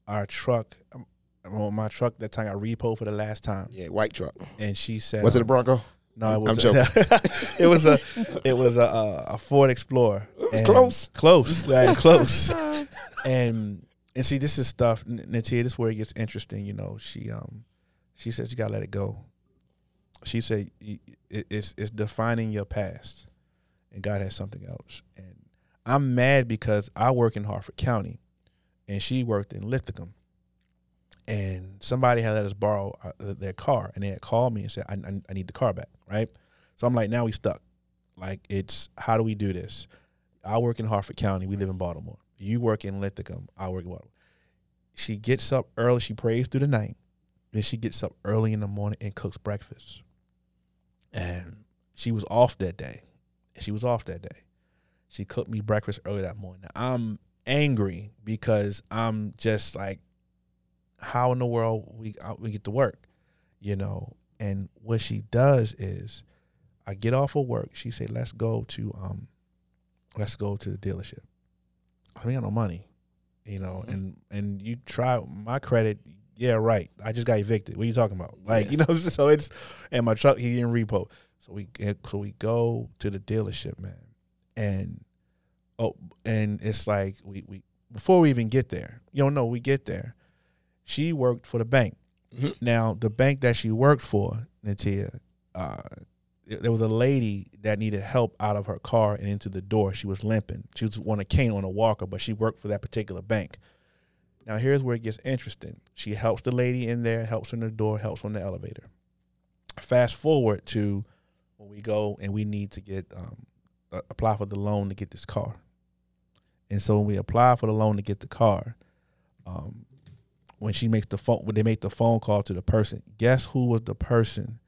C: our truck, um, well, my truck that time I repo for the last time,
B: Yeah, white truck.
C: and she said,
B: Was it a
C: um,
B: Bronco?
C: No, it
B: I'm
C: was.
B: joking. *laughs*
C: it was a. It was a, a, a Ford Explorer.
B: Was close.
C: Close, *laughs* right? Close. and and see, this is stuff. Natia, this is where it gets interesting. You know, she um, she says you gotta let it go. She said it, it's it's defining your past, and God has something else. And I'm mad because I work in Harford County, and she worked in Linthicum. And somebody had let us borrow uh, their car, and they had called me and said, I, I, "I need the car back." Right? So I'm like, now we stuck. Like, it's how do we do this? I work in Harford County. We live in Baltimore. You work in Linthicum. I work in Baltimore. She gets up early. She prays through the night. Then she gets up early in the morning and cooks breakfast. And she was off that day. She was off that day. She cooked me breakfast early that morning. Now, I'm angry because I'm just like, how in the world we uh, we get to work, you know? And what she does is, I get off of work. She said, "Let's go to um, let's go to the dealership." I ain't got no money, you know. And and you try my credit. Yeah, right. I just got evicted. What are you talking about? Like
B: Yeah. *laughs*
C: you know. So it's and my truck he didn't repo. So we get so we go to the dealership, man, and oh, and it's like we we before we even get there, you don't know. We get there. She worked for the bank.
B: Mhm.
C: Now the bank that she worked for, Natia, uh, there was a lady that needed help out of her car and into the door. She was limping. She was on a cane on a walker, but she worked for that particular bank. Now here's where it gets interesting. She helps the lady in there, helps her in the door, helps her on the elevator. Fast forward to when we go and we need to get um, apply for the loan to get this car. And so when we apply for the loan to get the car, um, when she makes the phone, when they make the phone call to the person, guess who was the person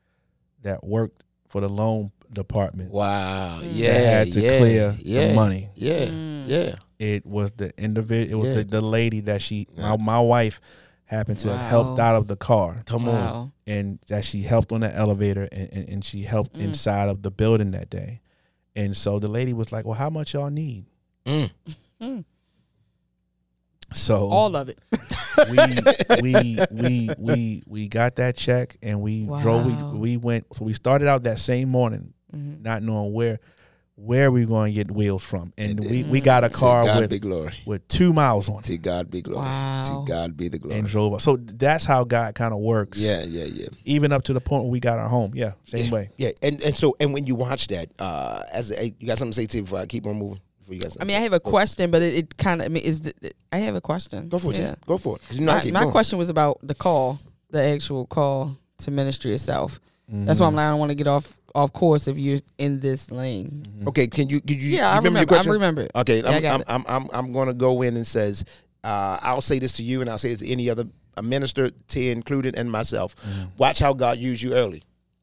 C: that worked for the loan department.
B: Wow.
A: Mm.
B: Yeah.
C: They had to
B: yeah,
C: clear the
B: yeah,
C: money.
B: Yeah.
A: Mm.
B: Yeah.
C: It was the individual. It was
B: Yeah.
C: the, the lady that she, my, my wife, happened to have helped out of the car,
B: Come on.
C: And that she helped on the elevator, and, and, and she helped
A: Mm.
C: inside of the building that day. And so the lady was like, "Well, how much y'all need?"
B: Mm. *laughs*
C: So
A: All of it. *laughs*
C: we we we we we got that check and we drove we, we went so we started out that same morning
A: Mhm.
C: not knowing where where we going to get wheels from and
B: And
C: we,
A: then-
C: we got a car
B: God
C: with
B: be glory.
C: with two miles on it
B: To God be glory.
A: Wow.
B: To God be the glory.
C: and drove us so that's how God kind of works
B: Yeah, yeah, yeah.
C: even up to the point where we got our home yeah same
B: yeah.
C: way
B: Yeah, and and so and when you watch that, uh, as a, you got something to say to before I keep on moving. Before you guys,
A: I mean, I have a question, but it, it kind of. I mean, is the, I have a question?
B: Go for it.
A: Yeah.
B: Go for it. you know
A: My, my question was about the call, the actual call to ministry itself. That's
B: Mm-hmm.
A: why I'm like, I don't want to get off off course if you're in this lane.
B: Okay, can you? Could you?
A: Yeah, I
B: you remember,
A: remember.
B: your
A: I remember.
B: Okay,
A: Yeah, I
B: I'm,
A: got
B: I'm,
A: it.
B: I'm, I'm, I'm going to go in and says, uh, I'll say this to you, and I'll say it to any other a minister, T included, and myself. Watch how God used you early,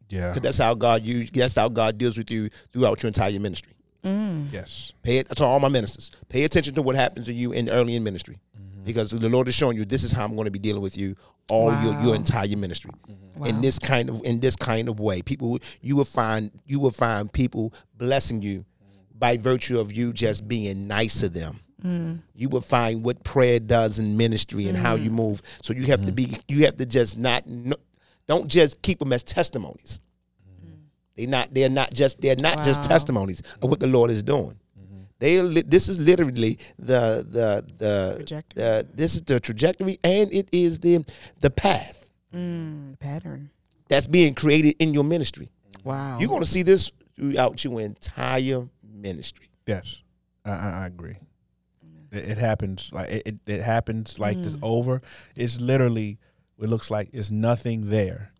C: yeah
B: because that's how God use. That's how God deals with you throughout your entire ministry. Mm.
C: yes
B: Pay it to all my ministers. Pay attention to what happens to you in early in ministry, mm-hmm. because the Lord is showing you this is how I'm going to be dealing with you all your,
A: Wow.
B: your entire ministry mm-hmm.
A: Wow.
B: in this kind of in this kind of way. People, you will find you will find people blessing you mm-hmm. by virtue of you just being nice to them. Mm. You will find what prayer does in ministry and how you move. So you have to be you have to just not don't just keep them as testimonies. They not they're not just they're not just testimonies of what the Lord is doing. They are li- this is literally the the the,
A: Trajectory.
B: the this is the trajectory and it is the the path
A: Mm, pattern.
B: that's being created in your ministry.
A: Wow.
B: You're going to see this throughout your entire ministry.
C: yes I, I, I agree it, it happens like it, it, it happens like this over it's literally it looks like it's nothing there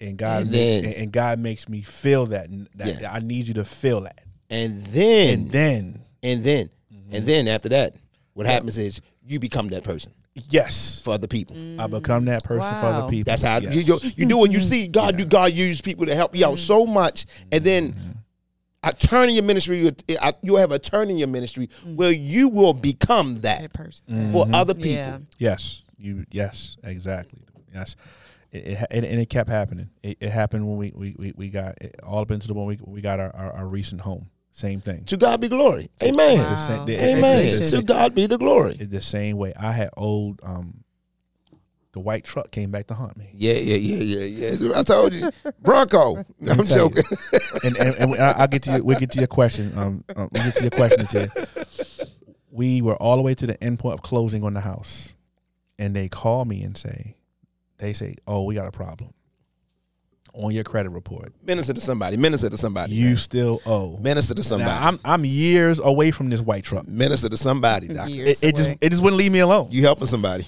C: and God
B: And then-
C: and, and God makes me feel that, that
B: Yeah.
C: I need you to feel that
B: And then
C: and then
B: and then
C: Mm-hmm.
B: and then after that, what happens is you become that person
C: yes
B: for other people.
C: I become that person for other people
B: That's how
C: Yes.
B: you, you you do when you see God. You God use people to help you out so much, and then
C: Mm-hmm.
B: a turn in your ministry. uh, You have a turn in your ministry where you will become that
A: that person.
C: Mm-hmm.
B: for other people.
A: Yeah.
C: Yes, you. Yes, exactly. Yes, it, it, and, it kept happening. It, it happened when we we, we, we got it all up into the one we we got our, our, our recent home. Same thing.
B: To God be glory. Amen.
A: Wow.
C: The same- the-
B: Amen.
A: Congratulations.
B: To God be the glory.
C: The same way I had old um, the white truck came back to haunt me.
B: Yeah, yeah, yeah, yeah, yeah. I told you, Bronco. *laughs* I'm
C: me tell you.
B: joking.
C: and and, and I- I'll get to your, we'll get to your question. Um, um we'll get to your question Tia. We were all the way to the end point of closing on the house, and they call me and say, they say, "Oh, we got a problem on your credit report.
B: Minister to somebody. Minister to somebody.
C: You
B: man.
C: still owe."
B: Minister to somebody.
C: Now, I'm I'm years away from this white truck.
B: Minister to somebody. doctor.
A: Years
C: It, it just it just wouldn't leave me alone.
B: You helping somebody.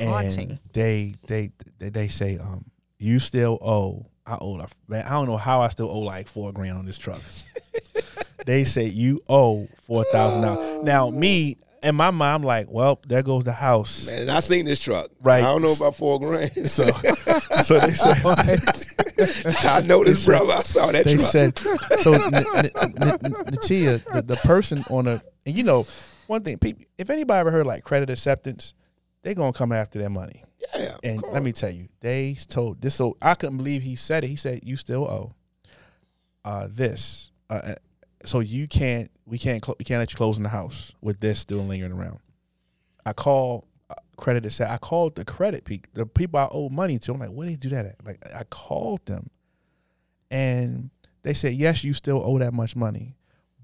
A: Haunting.
C: And they they they they say, um, you still owe. I owe man. I don't know how I still owe like four grand on this truck. *laughs* they say you owe four thousand dollars. Now me and my mind, I'm like, well, there goes the house.
B: Man, and I seen this truck.
C: Right.
B: I don't know about four grand. *laughs*
C: So *laughs* so they said
B: I know this brother. I saw that
C: they
B: truck.
C: said so *laughs* N- N- N- Natia, the, the person on a and you know one thing, people, if anybody ever heard like credit acceptance, they gonna come after their money.
B: yeah.
C: And let me tell you, they told this. So I couldn't believe he said it. He said, "You still owe uh, this." Uh, so you can't. We can't. Cl- we can't let you close in the house with this still lingering around. I call uh, credit. Said I called the credit peak. The people I owe money to. I'm like, where did they do that at? Like I called them, and they said, yes, you still owe that much money,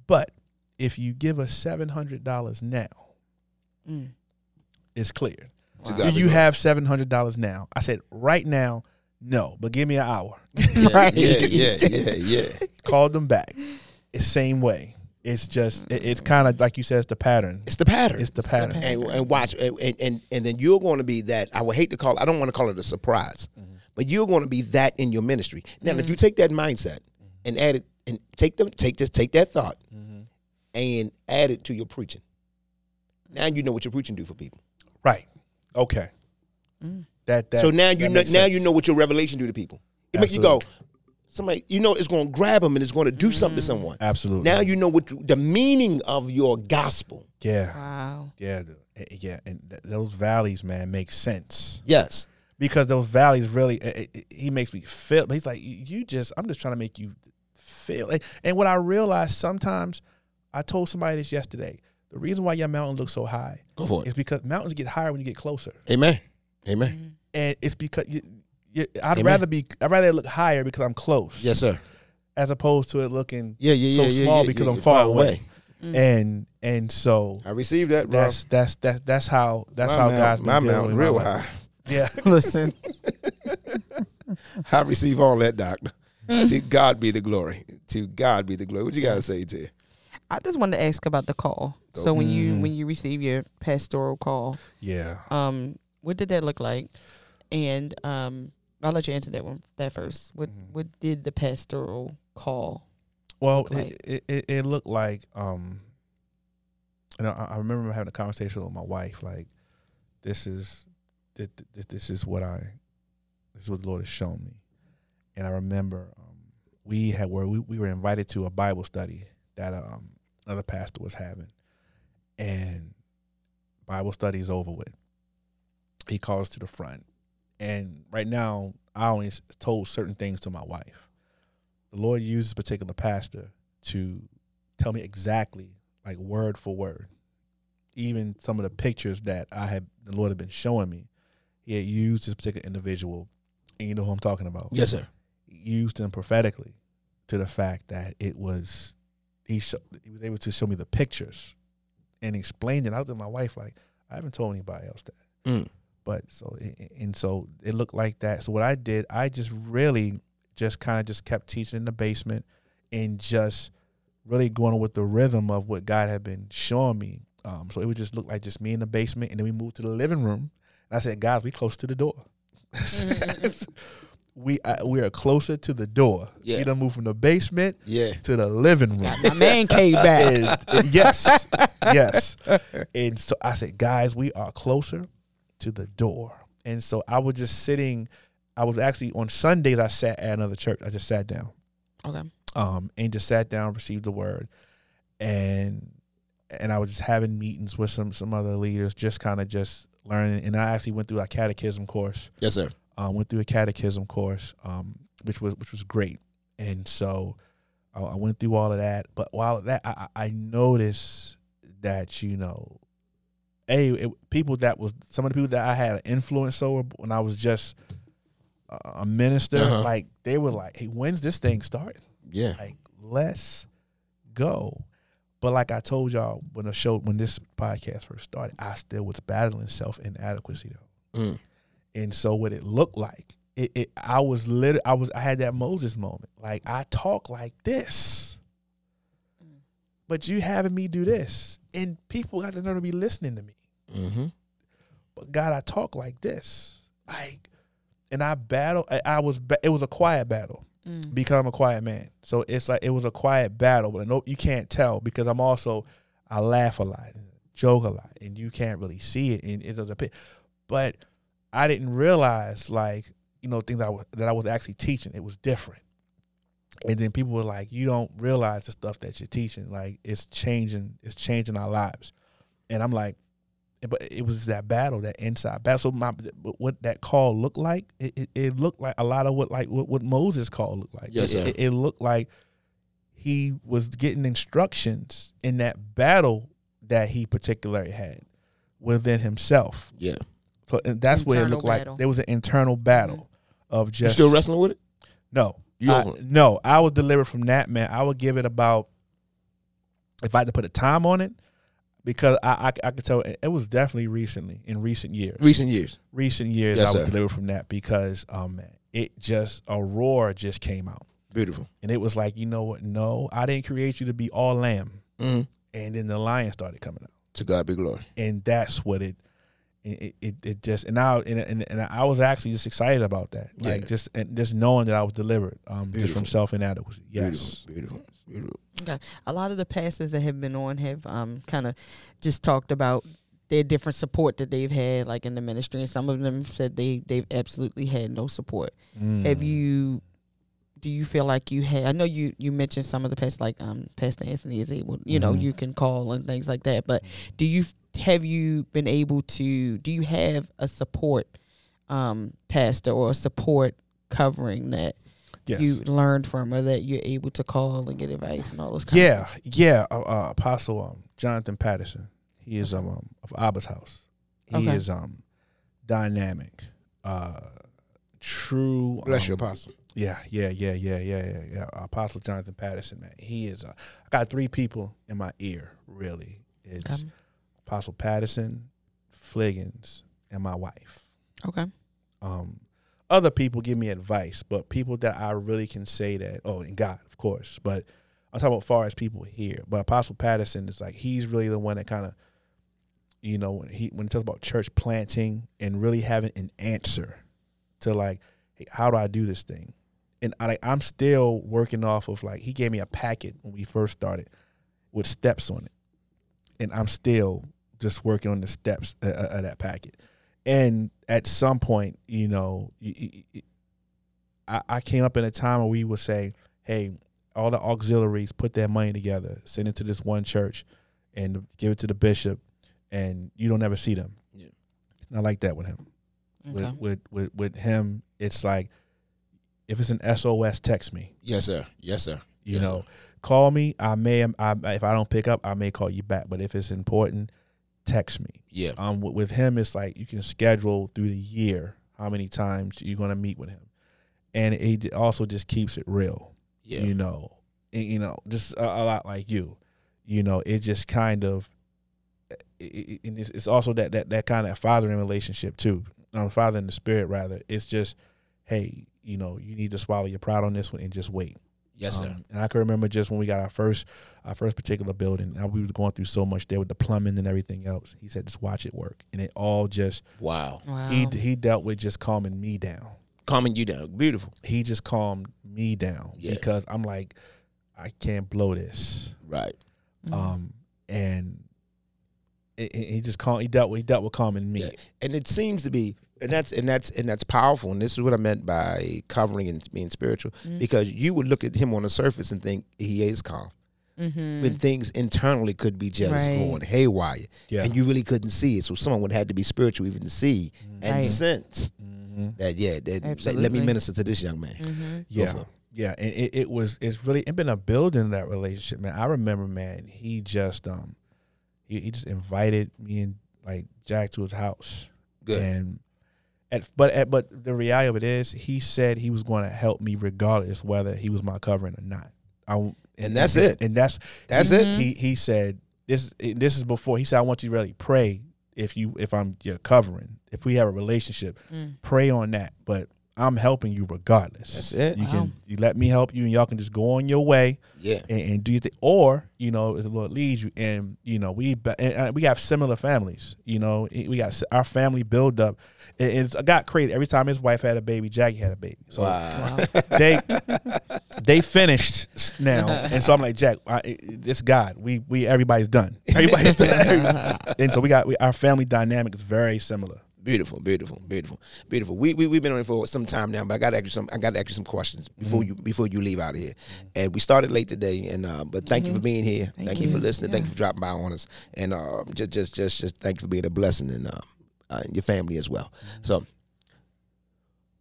C: but if you give us seven hundred dollars now,
A: Mm.
C: it's clear.
A: Wow.
C: Do you have seven hundred dollars now? I said, right now, no, but give me an hour.
B: Yeah, *laughs*
A: Right.
B: Yeah, yeah, yeah, yeah.
C: Called them back. It's same way. It's just it- it's mm. kind of like you said, it's the pattern.
B: It's the pattern.
C: It's the pattern.
B: and, and watch and, and and then you're going to be that i would hate to call i don't want to call it a surprise mm-hmm. but you're going to be that in your ministry now if you mm. take that mindset and add it and take them take this take that thought mm-hmm. and add it to your preaching now you know what your preaching do for people
C: Right. Okay. Mm. That that.
B: so now you know
C: makes
B: now
C: sense.
B: you know what your revelation do to people it makes you go somebody you know it's going to grab them and it's going to do something to someone.
C: Absolutely.
B: Now you know what you- the meaning of your gospel.
C: yeah,
A: Wow.
C: yeah, eh, yeah, and th- those valleys, man, make sense
B: Yes.
C: because those valleys really. eh, eh, he makes me feel. He's like, you just. I'm just trying to make you feel. And- And what I realized sometimes, I told somebody this yesterday. The reason why your mountain looks so high
B: Go for it.
C: is because mountains get higher when you get closer,
B: Amen. Amen.
C: and it's because you. You I'd
B: Amen.
C: rather be. I'd rather it look higher because I'm close.
B: Yes, sir.
C: As opposed to it looking
B: Yeah, yeah,
C: so
B: yeah. yeah,
C: small
B: yeah,
C: because
B: yeah,
C: I'm far, away.
A: Mm.
C: And and so
B: I received that, bro.
C: that's that's that's that's how that's
B: my
C: how
B: mount-
C: God's been
B: my
C: dealing
B: mountain
C: with my
B: real high.
C: Yeah. *laughs*
A: Listen.
B: I receive all that, doctor. to God be the glory. To God be the glory. What you got to say, to You?
A: I just wanted to ask about the call.
B: Go.
A: So when you
C: Mm.
A: when you receive your pastoral call,
C: Yeah.
A: um, what did that look like? And um, I'll let you answer that one that first. What
C: Mhm.
A: what did the pastoral call?
C: Well,
A: look like?
C: it, it, it, it looked like um you know, I, I remember having a conversation with my wife like this is this, this, this is what I this is what the Lord has shown me. And I remember um we had where we, we were invited to a Bible study that um another pastor was having. And Bible study is over with. He calls to the front. And right now I only told certain things to my wife the Lord used this particular pastor to tell me exactly, like word for word, even some of the pictures that I had the Lord had been showing me. He had used this particular individual, and you know who I'm talking about.
B: Yes, sir.
C: He used him prophetically to the fact that it was he, sho- he was able to show me the pictures and explained it. I was with my wife like I haven't told anybody else that.
B: Mm.
C: But so and so it looked like that. So what I did, I just really just kind of just kept teaching in the basement and just really going with the rhythm of what God had been showing me. Um, so it would just look like just me in the basement, and then we moved to the living room. And I said, "Guys, we close to the door. *laughs* we uh, we are closer to the door.
B: Yeah.
C: We done moved from the basement
B: Yeah.
C: to the living room.
A: My man came back. *laughs*
C: And- and yes, yes. And so I said, guys, we are closer to the door. And so I was just sitting. I was actually on Sundays. I sat at another church. I just sat down,
A: Okay.
C: um, and just sat down, received the word, and and I was just having meetings with some some other leaders, just kind of just learning. And I actually went through a catechism course
B: Yes, sir.
C: um, went through a catechism course, um, which was which was great, and so I, I went through all of that. But while that, I, I I noticed that you know, a it, people that was some of the people that I had an influence over when I was just a, a minister,
B: Uh-huh.
C: like they were like, "Hey, when's this thing start?"
B: Yeah.
C: Like, let's go." But like I told y'all when the show when this podcast first started, I still was battling self inadequacy though.
B: Mm.
C: And so what it looked like, it, it I was literally I was I had that Moses moment. Like I talk like this. But you having me do this. And people got to know to be listening to me.
B: Mm-hmm.
C: But God, I talk like this. Like and I battle I, I was it was a quiet battle
A: Mm.
C: because I'm a quiet man. So it's like it was a quiet battle, but no, you can't tell because I'm also I laugh a lot, and joke a lot, and you can't really see it. And it's a bit, but I didn't realize like you know things I was, that I was actually teaching. It was different, and then people were like, "You don't realize the stuff that you're teaching. Like it's changing. It's changing our lives." And I'm like, but it was that battle, that inside battle. So my what that call looked like, it, it, it looked like a lot of what like what, what Moses' call looked like.
B: Yes,
C: it,
B: sir.
C: It, it looked like he was getting instructions in that battle that he particularly had within himself.
B: Yeah.
C: So and that's what it
A: Internal
C: looked like. There was an internal battle mm-hmm. of
B: You
C: just
B: still wrestling with it?
C: no.
B: You
C: I-
B: it?
C: no, I was delivered from that man. I would give it about if I had to put a time on it, because I I, I could tell it, it was definitely recently in recent years.
B: Recent years.
C: recent years,
B: Yes,
C: I was
B: sir.
C: delivered from that because um man, it just a roar just came out,
B: Beautiful.
C: and it was like you know what? No, I didn't create you to be all lamb,
B: Mm-hmm.
C: and then the lion started coming out,
B: To God be glory.
C: and that's what it. It, it, it just and now and, and, and I was actually just excited about that like
B: Yeah.
C: just and just knowing that I was delivered um just from self inadequacy yes
B: Beautiful. Beautiful. Beautiful.
A: Okay. A lot of the pastors that have been on have um kind of just talked about their different support that they've had like in the ministry and some of them said they they've absolutely had no support.
C: Mm.
A: Have you do you feel like you had? I know you you mentioned some of the past, like um, Pastor Anthony is able, you know,
C: Mhm.
A: you can call and things like that. But do you have you been able to? Do you have a support um, pastor or a support covering that
C: Yes.
A: you learned from, or that you're able to call and get advice and all those? Kind
C: Yeah, yeah. Uh, uh, Apostle um, Jonathan Patterson. He is um, um of Abba's house. He
A: Okay.
C: is um dynamic, uh, true.
B: Bless
C: um,
B: you, Apostle.
C: Yeah, yeah, yeah, yeah, yeah, yeah, yeah. Apostle Jonathan Patterson, man. He is. Uh, I got three people in my ear. Really, it's
A: Okay.
C: Apostle Patterson, Fliggins, and my wife.
A: Okay.
C: Um, other people give me advice, but people that I really can say that. Oh, and God, of course. But I'm talking about far as people here. But Apostle Patterson is like he's really the one that kind of, you know, when he when he talks about church planting and really having an answer to like, hey, how do I do this thing? And I, like, I'm still working off of like he gave me a packet when we first started with steps on it, and I'm still just working on the steps of, of that packet. And at some point, you know, I came up in a time where we would say, "Hey, all the auxiliaries put their money together, send it to this one church, and give it to the bishop, and you don't ever see them."
B: Yeah.
C: It's not like that with him.
A: Okay.
C: With, with with with him, it's like if it's an SOS, text me.
B: Yes, sir. Yes, sir.
C: You
B: Yes,
C: know,
B: sir.
C: call me. I may, I, if I don't pick up, I may call you back. But if it's important, text me.
B: Yeah.
C: Um, with, with him, it's like you can schedule through the year how many times you're going to meet with him, and it also just keeps it real.
B: Yeah.
C: You know, and, you know, just a, a lot like you. You know, it just kind of, it, it, and it's, it's also that that that kind of fathering relationship too. Um, father in the spirit, rather. It's just, hey, you know, you need to swallow your pride on this one and just wait.
B: Yes, sir.
C: Um, and I can remember just when we got our first our first particular building, and we was going through so much there with the plumbing and everything else. He said, just watch it work, and it all just
B: Wow.
A: Wow.
C: he he dealt with just calming me down.
B: Calming you down. Beautiful.
C: He just calmed me down
B: Yeah.
C: because I'm like, I can't blow this.
B: Right.
A: Mhm.
C: Um, and it, it- he just calm. He dealt with he dealt with calming me.
B: Yeah. And it seems to be and that's and that's and that's powerful. And this is what I meant by covering and being spiritual.
A: Mm.
B: Because you would look at him on the surface and think he is calm.
A: Mhm.
B: When things internally could be just
A: Right.
B: going haywire.
C: Yeah.
B: And you really couldn't see it. So someone would have to be spiritual even to see and
A: Right.
B: sense
C: Mhm.
B: that yeah, that, let- let me minister to this young man.
A: Mhm.
C: Yeah. Yeah. And it, it was it's really it's been a building that relationship, man. I remember, man, he just um he, he just invited me and like Jack to his house.
B: Good.
C: And at but at, but the reality of it is he said he was going to help me regardless whether he was my covering or not. I won't-
B: And that's it.
C: And that's
B: That's
C: he,
B: it.
C: He he said this this is before he said I want you to really pray if you if I'm your covering if we have a relationship
A: Mm.
C: pray on that but I'm helping you regardless.
B: That's it.
C: You
A: Wow.
C: can you let me help you and y'all can just go on your way
B: Yeah.
C: and, and do your thing. Or you know, if the Lord leads you, and you know, we and, uh, we have similar families. You know, we got our family build up. It, it's it got crazy every time his wife had a baby. Jackie had a baby. So
B: wow. *laughs*
C: they they finished now, and so I'm like Jack, I, it's God. We we everybody's done. Everybody's done. *laughs* and so we got we, our family dynamic is very similar.
B: Beautiful, beautiful, beautiful, beautiful. We we we've been on it for some time now, but I got to ask you some. I got to ask you some questions before
C: Mm-hmm.
B: you before you leave out of here. And we started late today, and uh, but thank you for being here. Thank,
A: Thank
B: you. for
A: you.
B: listening. Thank you for dropping by on us, and uh, just just just just thank you for being a blessing and uh, uh, and your family as well. So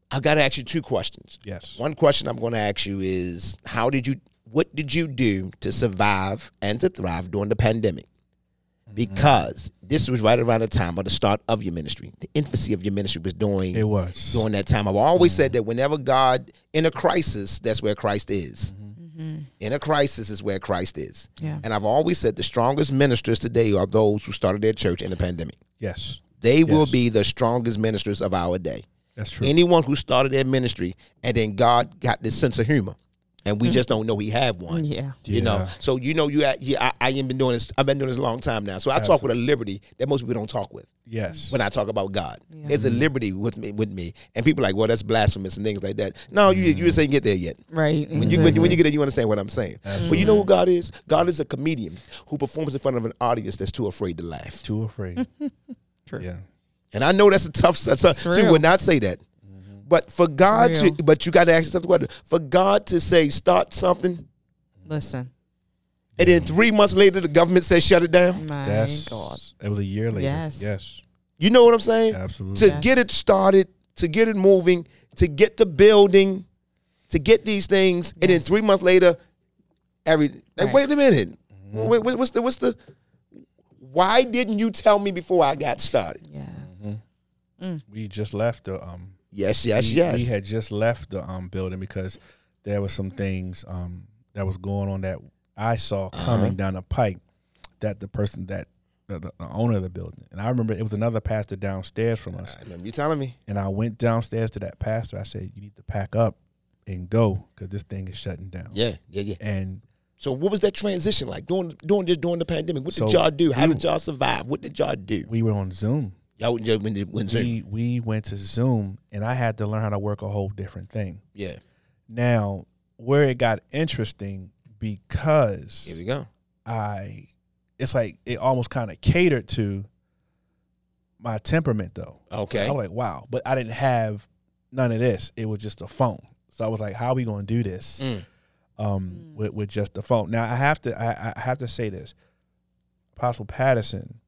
B: I got to ask you two questions.
C: Yes.
B: One question I'm going to ask you is how did you what did you do to survive and to thrive during the pandemic? Because this was right around the time of the start of your ministry. The infancy of your ministry was during
C: It was.
B: during that time. I've always said that whenever God in a crisis, that's where Christ is.
A: Mhm.
B: In a crisis is where Christ is.
A: Yeah.
B: And I've always said the strongest ministers today are those who started their church in the pandemic.
C: Yes.
B: They will be the strongest ministers of our day.
C: That's true.
B: Anyone who started their ministry and then God got this sense of humor, and we just don't know he have one.
A: Yeah.
B: You know, so you know, you at, yeah, I, I ain't been doing this. I've been doing this a long time now. So I talk with a liberty that most people don't talk with
C: yes.
B: when I talk about God.
A: Yeah.
B: There's a mm-hmm. liberty with me, with me, and people are like, well, that's blasphemous and things like that. No, you you just ain't get there yet.
A: Right.
B: When you, when you when you get there, you understand what I'm saying. But you know who God is? God is a comedian who performs in front of an audience that's too afraid to laugh.
C: Too afraid. *laughs*
A: True.
C: Yeah.
B: And I know that's a tough. That's a, so we would not say that. But for God to, but you got to ask yourself the question: for God to say start something,
A: Listen,
B: and then three months later the government says shut it down.
A: my
C: That's
A: God.
C: it was a year later.
A: Yes.
C: Yes.
B: You know what I'm saying?
C: Absolutely.
B: To
A: Yes.
B: get it started, to get it moving, to get the building, to get these things, and then three months later, every like,
A: Right.
B: wait a minute, mm-hmm. wait, wait, what's the what's the? Why didn't you tell me before I got started?
A: Yeah. Mm-hmm. Mm.
C: we just left the um
B: Yes, yes,
C: we,
B: yes.
C: we had just left the um building because there was some things um that was going on that I saw
B: Uh-huh.
C: coming down the pike that the person that the, the owner of the building and I remember it was another pastor downstairs from us
B: I remember you telling me.
C: and I went downstairs to that pastor I said you need to pack up and go because this thing is shutting down
B: Yeah, yeah, yeah.
C: and
B: So what was that transition like during during just during the pandemic? What did y'all do? How
C: we-
B: did y'all survive? What did y'all do?
C: we were on Zoom
B: Y'all just when did when
C: we we went to Zoom and I had to learn how to work a whole different thing
B: Yeah,
C: now where it got interesting because
B: here we go.
C: I it's like it almost kind of catered to my temperament though.
B: Okay.
C: I was like, wow. But I didn't have none of this. It was just a phone. So I was like, how are we gonna do this
B: Mm.
C: um with, with just the phone? Now I have to I, I have to say this. Apostle Patterson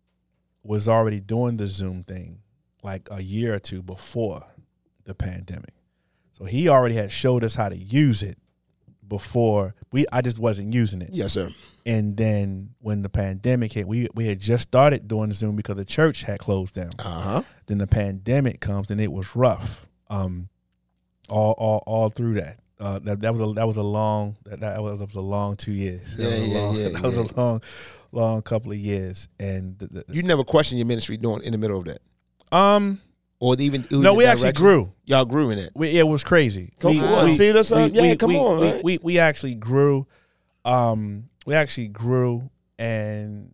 C: was already doing the Zoom thing like a year or two before the pandemic. So he already had showed us how to use it before we I just wasn't using it.
B: Yes, sir.
C: And then when the pandemic hit, we we had just started doing Zoom because the church had closed down.
B: Uh huh.
C: Then the pandemic comes and it was rough. Um, all all all through that. Uh, that that was a that was a long that, that was, that was a long two years. That
B: Yeah,
C: was a
B: yeah,
C: long,
B: yeah, *laughs*
C: That was a long, long couple of years. And the, the,
B: You never questioned your ministry doing in the middle of that,
C: um,
B: or even
C: no, we actually grew.
B: Y'all grew in it.
C: We, it was crazy.
B: Come
C: we,
B: on,
C: we-
B: see this?
C: we-
B: Yeah, come on,
C: we,
B: right?
C: we we actually grew. Um, we actually grew, and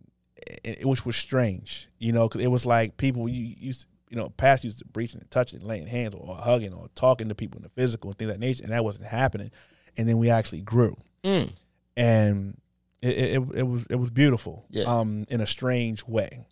C: it, which was strange, you know, 'cause it was like people you used, you know, past used to preaching and touching, laying hands, or hugging, or talking to people in the physical and things of that nature, and that wasn't happening. And then we actually grew,
B: Mm.
C: and it it, it was it was beautiful,
B: Yeah.
C: um, in a strange way.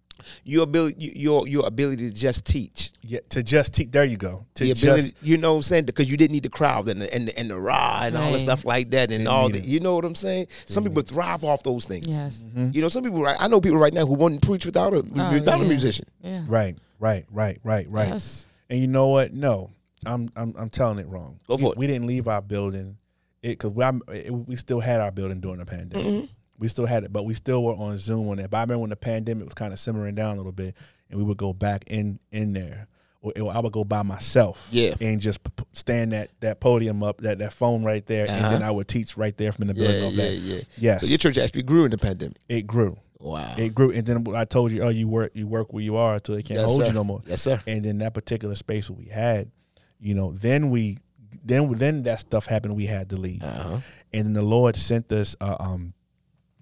B: Your ability, your your ability to just teach.
C: Yeah, to just teach. There you go. To
B: the ability,
C: just
B: you know what I'm saying? Because you didn't need the crowd and the, and the, and the rah and all the stuff like that and
C: Didn't
B: all
C: need
B: that.
C: it.
B: You know what I'm saying? Some people thrive off those things.
A: Yes.
B: You know, some people. Right, I know people right now who wouldn't preach without a without a musician.
A: Yeah.
C: right, right, right, right, right.
A: Yes.
C: And you know what? No, I'm I'm I'm telling it wrong.
B: Go for
C: we,
B: it.
C: We didn't leave our building, it because we we still had our building during the pandemic.
B: Mm-hmm.
C: We still had it, but we still were on Zoom on it. But I remember when the pandemic was kind of simmering down a little bit, and we would go back in in there, or, or I would go by myself,
B: Yeah.
C: and just stand that that podium up, that that phone right there, and then
B: Uh-huh.
C: I would teach right there from the building.
B: Yeah, yeah,
C: that.
B: yeah.
C: Yes,
B: So your church actually grew in the pandemic.
C: it grew.
B: Wow.
C: It grew, and then I told you, oh, you work, you work where you are until they can't
B: Yes,
C: hold
B: sir.
C: you no more
B: Yes, sir.
C: and then that particular space we had, you know, then we, then then that stuff happened. We had to leave,
B: Uh-huh.
C: and then the Lord sent us uh, um,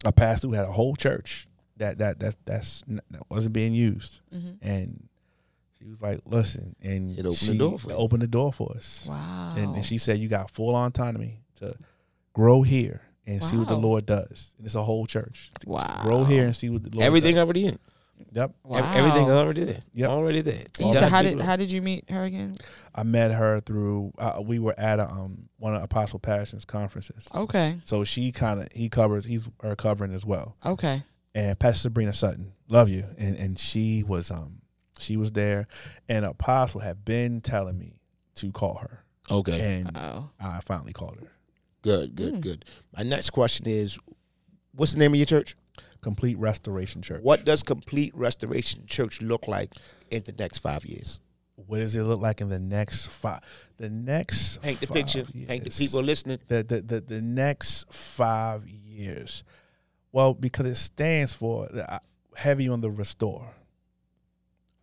C: a pastor who had a whole church that that that that's that wasn't being used, and she was like, "Listen," and
B: It opened the
C: she
B: door for you.
C: opened the door for us,
A: Wow.
C: and, and she said, "You got full autonomy to grow here." And see what the Lord does. And it's a whole church.
A: Wow.
C: Grow here and see what the Lord does.
B: Everything
C: does.
B: already in.
C: Yep.
A: Wow.
B: Everything already there.
C: Yep.
B: Already there.
A: So you said how did how did you meet her again?
C: I met her through. Uh, we were at a, um one of Apostle Patterson's conferences.
A: Okay.
C: So she kind of he covers he's her covering as well.
A: Okay.
C: And Pastor Sabrina Sutton, love you. And and she was um she was there, and Apostle had been telling me to call her,
B: Okay.
C: and
A: Oh.
C: I finally called her.
B: Good, good, good. My next question is what's the name of your church?
C: Complete Restoration Church.
B: What does complete restoration church look like in the next five years?
C: What does it look like in the next five? The next
B: Paint the
C: five
B: picture. Paint the people listening.
C: the, the the the next five years. Well, because it stands for uh, heavy on the restore.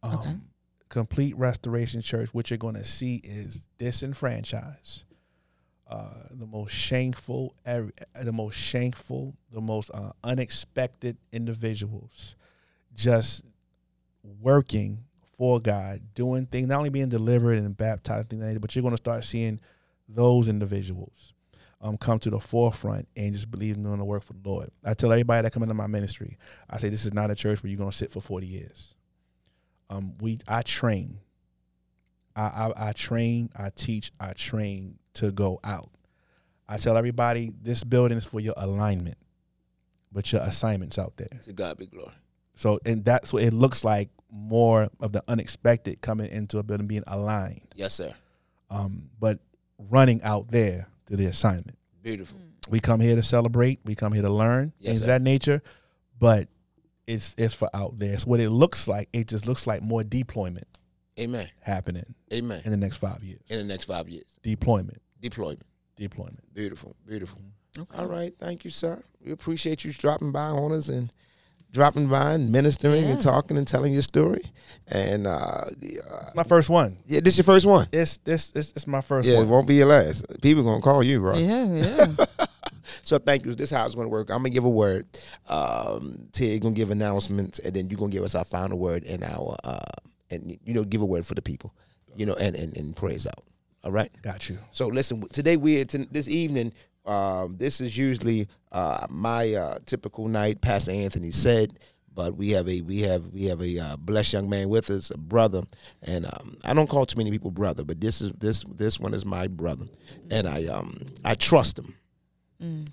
C: Um,
A: Okay.
C: Complete restoration church. What you're going to see is disenfranchised, uh, the most shameful, the most shameful, the most uh, unexpected individuals, just working for God, doing things, not only being delivered and baptized, things but you're going to start seeing those individuals um, come to the forefront and just believe in doing the work for the Lord. I tell everybody that come into my ministry, I say this is not a church where you're going to sit for 40 years. Um, we I train. I, I, I train, I teach, I train to go out. I tell everybody this building is for your alignment, but your assignment's out there.
B: To God be glory.
C: So, and that's what it looks like more of the unexpected coming into a building being aligned,
B: Yes, sir.
C: um, but running out there to the assignment.
B: Beautiful.
C: We come here to celebrate. We come here to learn
B: Yes,
C: things
B: sir.
C: of that nature, but it's it's for out there. It's what it looks like. It just looks like more deployment
B: Amen.
C: happening
B: Amen.
C: in the next five years.
B: In the next five years,
C: Deployment,
B: deployment.
C: deployment.
B: Beautiful. Beautiful.
A: Okay.
B: All right. Thank you, sir. We appreciate you dropping by on us and dropping by and ministering and talking and telling your story. And uh, uh,
C: My first one.
B: yeah, this your first one.
C: It's this this it's my first
B: yeah, it won't be your last. People gonna call you, bro.
A: Yeah, *laughs* yeah.
B: So thank you. This is how it's gonna work. I'm gonna give a word. Um, Ted gonna give announcements, and then you're gonna give us our final word and our uh, and you know give a word for the people, you know, and and, and praise out. All right.
C: Got you.
B: So listen, today we to, this evening. Um, this is usually uh, my uh, typical night. Pastor Anthony said, but we have a we have we have a uh, blessed young man with us, a brother, and um, I don't call too many people brother, but this is this this one is my brother, and I um I trust him.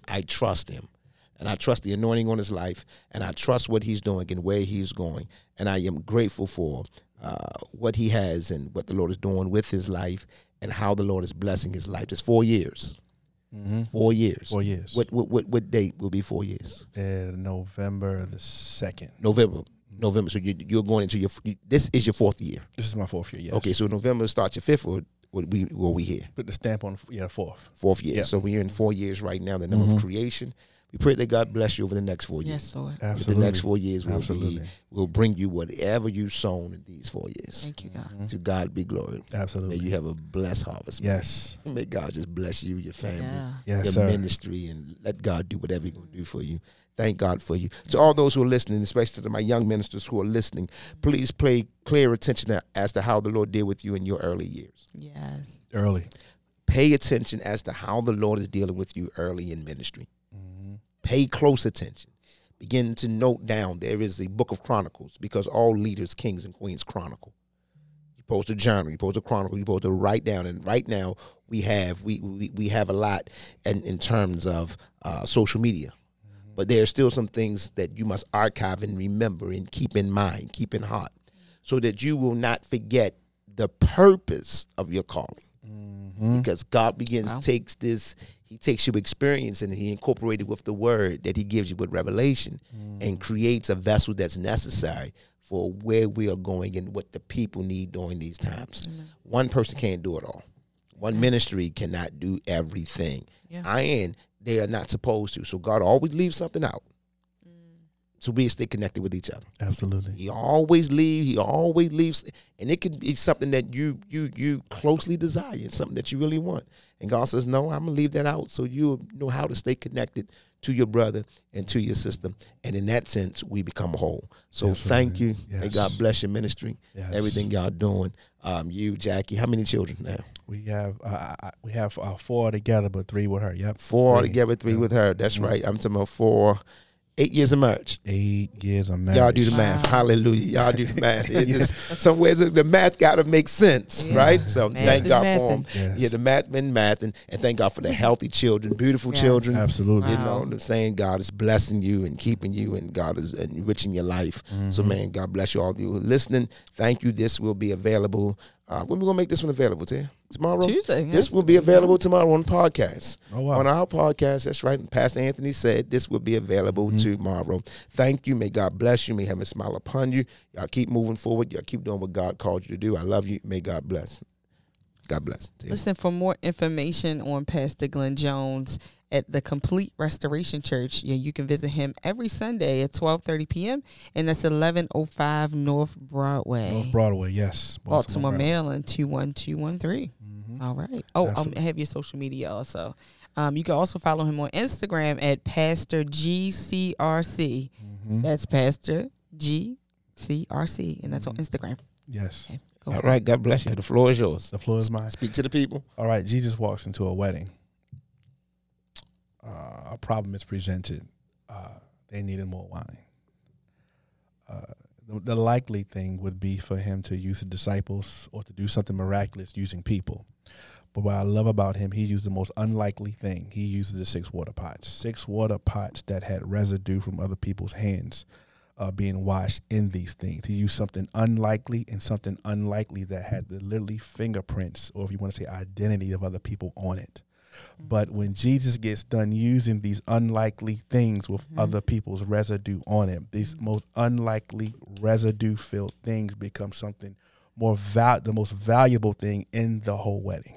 B: I trust him. And I trust the anointing on his life, and I trust what he's doing and where he's going. And I am grateful for uh, what he has and what the Lord is doing with his life and how the Lord is blessing his life. Just four years. Four years.
C: Four years.
B: What, what what what date will be four years?
C: Uh, November the second.
B: November. November. So you, you're going into your. This is your fourth year.
C: This is my fourth year. Yes.
B: Okay. So November starts your fifth, or what we were we here?
C: Put the stamp on. Yeah, fourth.
B: Fourth year.
C: Yeah. Mm-hmm.
B: So we're in four years right now. The number of creation. We pray that God bless you over the next four years.
A: yes, Lord.
B: With
C: Absolutely.
B: the next four years will be
C: Absolutely.
B: will bring you whatever you've sown in these four years.
A: Thank you, God.
B: To God be glory.
C: Absolutely.
B: May you have a blessed harvest.
C: Yes. *laughs*
B: May God just bless you, your family,
A: Yeah.
C: Yes,
B: your
C: sir.
B: ministry, and let God do whatever He's going to do for you. Thank God for you. To all those who are listening, especially to my young ministers who are listening, please pay clear attention as to how the Lord did with you in your early years.
A: Yes.
C: Early.
B: Pay attention as to how the Lord is dealing with you early in ministry. Pay close attention. Begin to note down. There is a book of Chronicles because all leaders, kings, and queens chronicle. You're supposed to journal. You're supposed to chronicle. You're supposed to write down. And right now, we have we we, we have a lot in, in terms of uh, social media. But there are still some things that you must archive and remember and keep in mind, keep in heart, so that you will not forget the purpose of your calling because God begins
A: Wow.
B: takes this he takes your experience and he incorporated with the word that he gives you with revelation mm. and creates a vessel that's necessary for where we are going and what the people need during these times. One person can't do it all. One ministry cannot do everything.
A: Yeah.
B: And they are not supposed to. So God always leaves something out. So we stay connected with each other.
C: Absolutely.
B: He always leave. He always leaves, and it could be something that you you you closely desire, something that you really want. And God says, "No, I'm gonna leave that out, so you know how to stay connected to your brother and to your sister." And in that sense, we become whole. So thank you.
C: Absolutely. Yes.
B: God bless your ministry,
C: Yes.
B: everything y'all doing. Um, you, Jackie, how many children now?
C: We have uh, we have uh, four together, but three with her. Yep.
B: Four
C: Three.
B: together, three
C: Yeah.
B: with her. That's right. I'm talking about four, eight years of marriage.
C: Eight years of marriage.
B: Y'all do the math. Hallelujah. Y'all do the *laughs* math. It just, somewhere the, the math got to make sense,
A: Yeah.
B: right? So
A: Math
B: thank God
A: mathing.
B: for them.
C: Yes.
B: Yeah, the math been math, and, and thank God for the healthy children, beautiful
A: Yes.
B: children.
C: Absolutely.
B: You know what I'm saying? God is blessing you and keeping you, and God is enriching your life. So,
C: Mm-hmm.
B: man, God bless you all of you listening. Thank you. This will be available. Uh, when we going to make this one available, Tim? Tomorrow?
A: Tuesday,
B: This will be available tomorrow on podcast.
C: Oh, wow.
B: On our podcast, that's right. Pastor Anthony said this will be available
C: Mm-hmm.
B: tomorrow. Thank you. May God bless you. May heaven smile upon you. Y'all keep moving forward. Y'all keep doing what God called you to do. I love you. May God bless. God bless. Tim.
A: Listen, for more information on Pastor Glenn Jones at the Complete Restoration Church, yeah, you can visit him every Sunday at 12:30 p.m. and that's 1105 North Broadway,
C: North Broadway. Yes.
A: Baltimore,
C: Maryland.
A: Maryland 21213.
C: Mhm.
A: All right. Oh, um,
C: Absolutely.
A: have your social media also. Um, you can also follow him on Instagram at Pastor GCRC.
C: Mhm.
A: That's Pastor GCRC, and that's on Instagram.
C: Yes.
A: Okay, go
B: All right. God bless you. The floor is yours.
C: The floor is mine.
B: Speak to the people.
C: All right, Jesus walks into a wedding. Uh, a problem is presented. Uh, they needed more wine. Uh, the, the likely thing would be for him to use the disciples or to do something miraculous using people. But what I love about him, he used the most unlikely thing. He used the six water pots, six water pots that had residue from other people's hands uh, being washed in these things. He used something unlikely and something unlikely that had the literally fingerprints, or if you want to say identity of other people on it. But when Jesus gets done using these unlikely things with mm-hmm. other people's residue on it, these mm-hmm. most unlikely residue filled things become something more val- the most valuable thing in the whole wedding.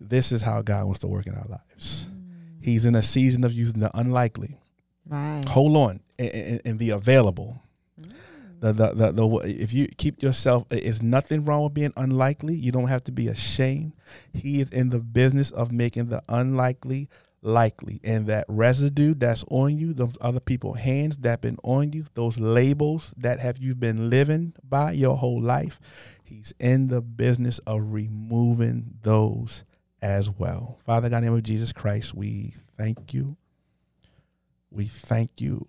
C: This is how God wants to work in our lives. Mm. He's in a season of using the unlikely.
A: Right.
C: Hold on, and, and, and the available. The, the, the, if you keep yourself, is nothing wrong with being unlikely. You don't have to be ashamed. He is in the business of making the unlikely likely, and that residue that's on you, those other people's hands that been on you, those labels that have you been living by your whole life. He's in the business of removing those as well. Father God, in the name of Jesus Christ, we thank you. We thank you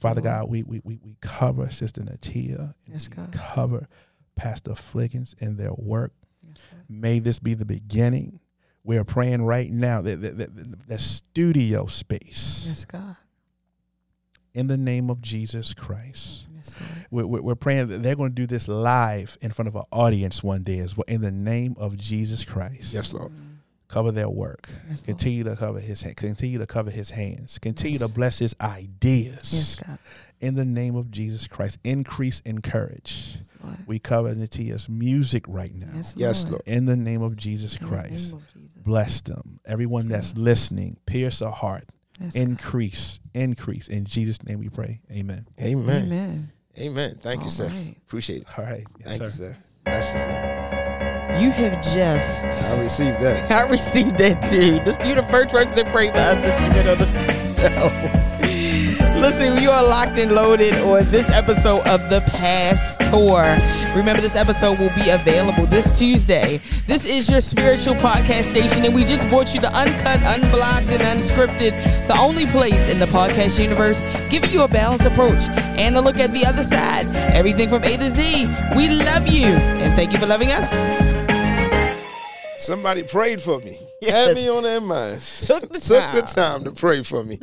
C: Father God, we, we we we cover Sister Natia. and
A: Yes,
C: we
A: God.
C: Cover Pastor Fliggins and their work.
A: Yes,
C: May this be the beginning. We're praying right now that that, that, that studio space
A: Yes, God.
C: in the name of Jesus Christ.
A: Yes, Lord.
C: We're, we're, we're praying that they're going to do this live in front of an audience one day as well. In the name of Jesus Christ,
B: Yes, Lord.
C: Cover their work.
A: Yes, Lord.
C: Continue to cover his hand. Continue to cover his hands. Continue
A: Yes.
C: to bless his ideas.
A: Yes, God.
C: in the name of Jesus Christ. Increase in courage.
A: Yes, Lord.
C: We cover Natia's music right now.
A: Yes,
B: Yes, Lord.
C: In the name of Jesus
A: In the
C: Christ.
A: of Jesus.
C: Bless them. Everyone that's listening, pierce a heart.
A: Yes, God.
C: Increase, increase. In Jesus' name we pray. Amen.
B: Amen.
A: Amen.
B: Amen. Thank you, sir.
A: right.
B: Appreciate it.
C: All right. Yes,
B: Thank you,
C: sir.
B: sir. That's just it.
A: You have just.
B: I received that. *laughs*
A: I received that too. This you the first person that prayed for us since you've been on the show. *laughs* Listen, you are locked and loaded on this episode of The Past Tour. Remember, this episode will be available this Tuesday. This is your spiritual podcast station, and we just brought you the uncut, unblocked, and unscripted, the only place in the podcast universe giving you a balanced approach and a look at the other side. Everything from A to Z. We love you, and thank you for loving us.
B: Somebody prayed for me.
A: Yes.
B: Had me on their mind.
A: Took the
B: Took the
A: time.
B: time to pray for me.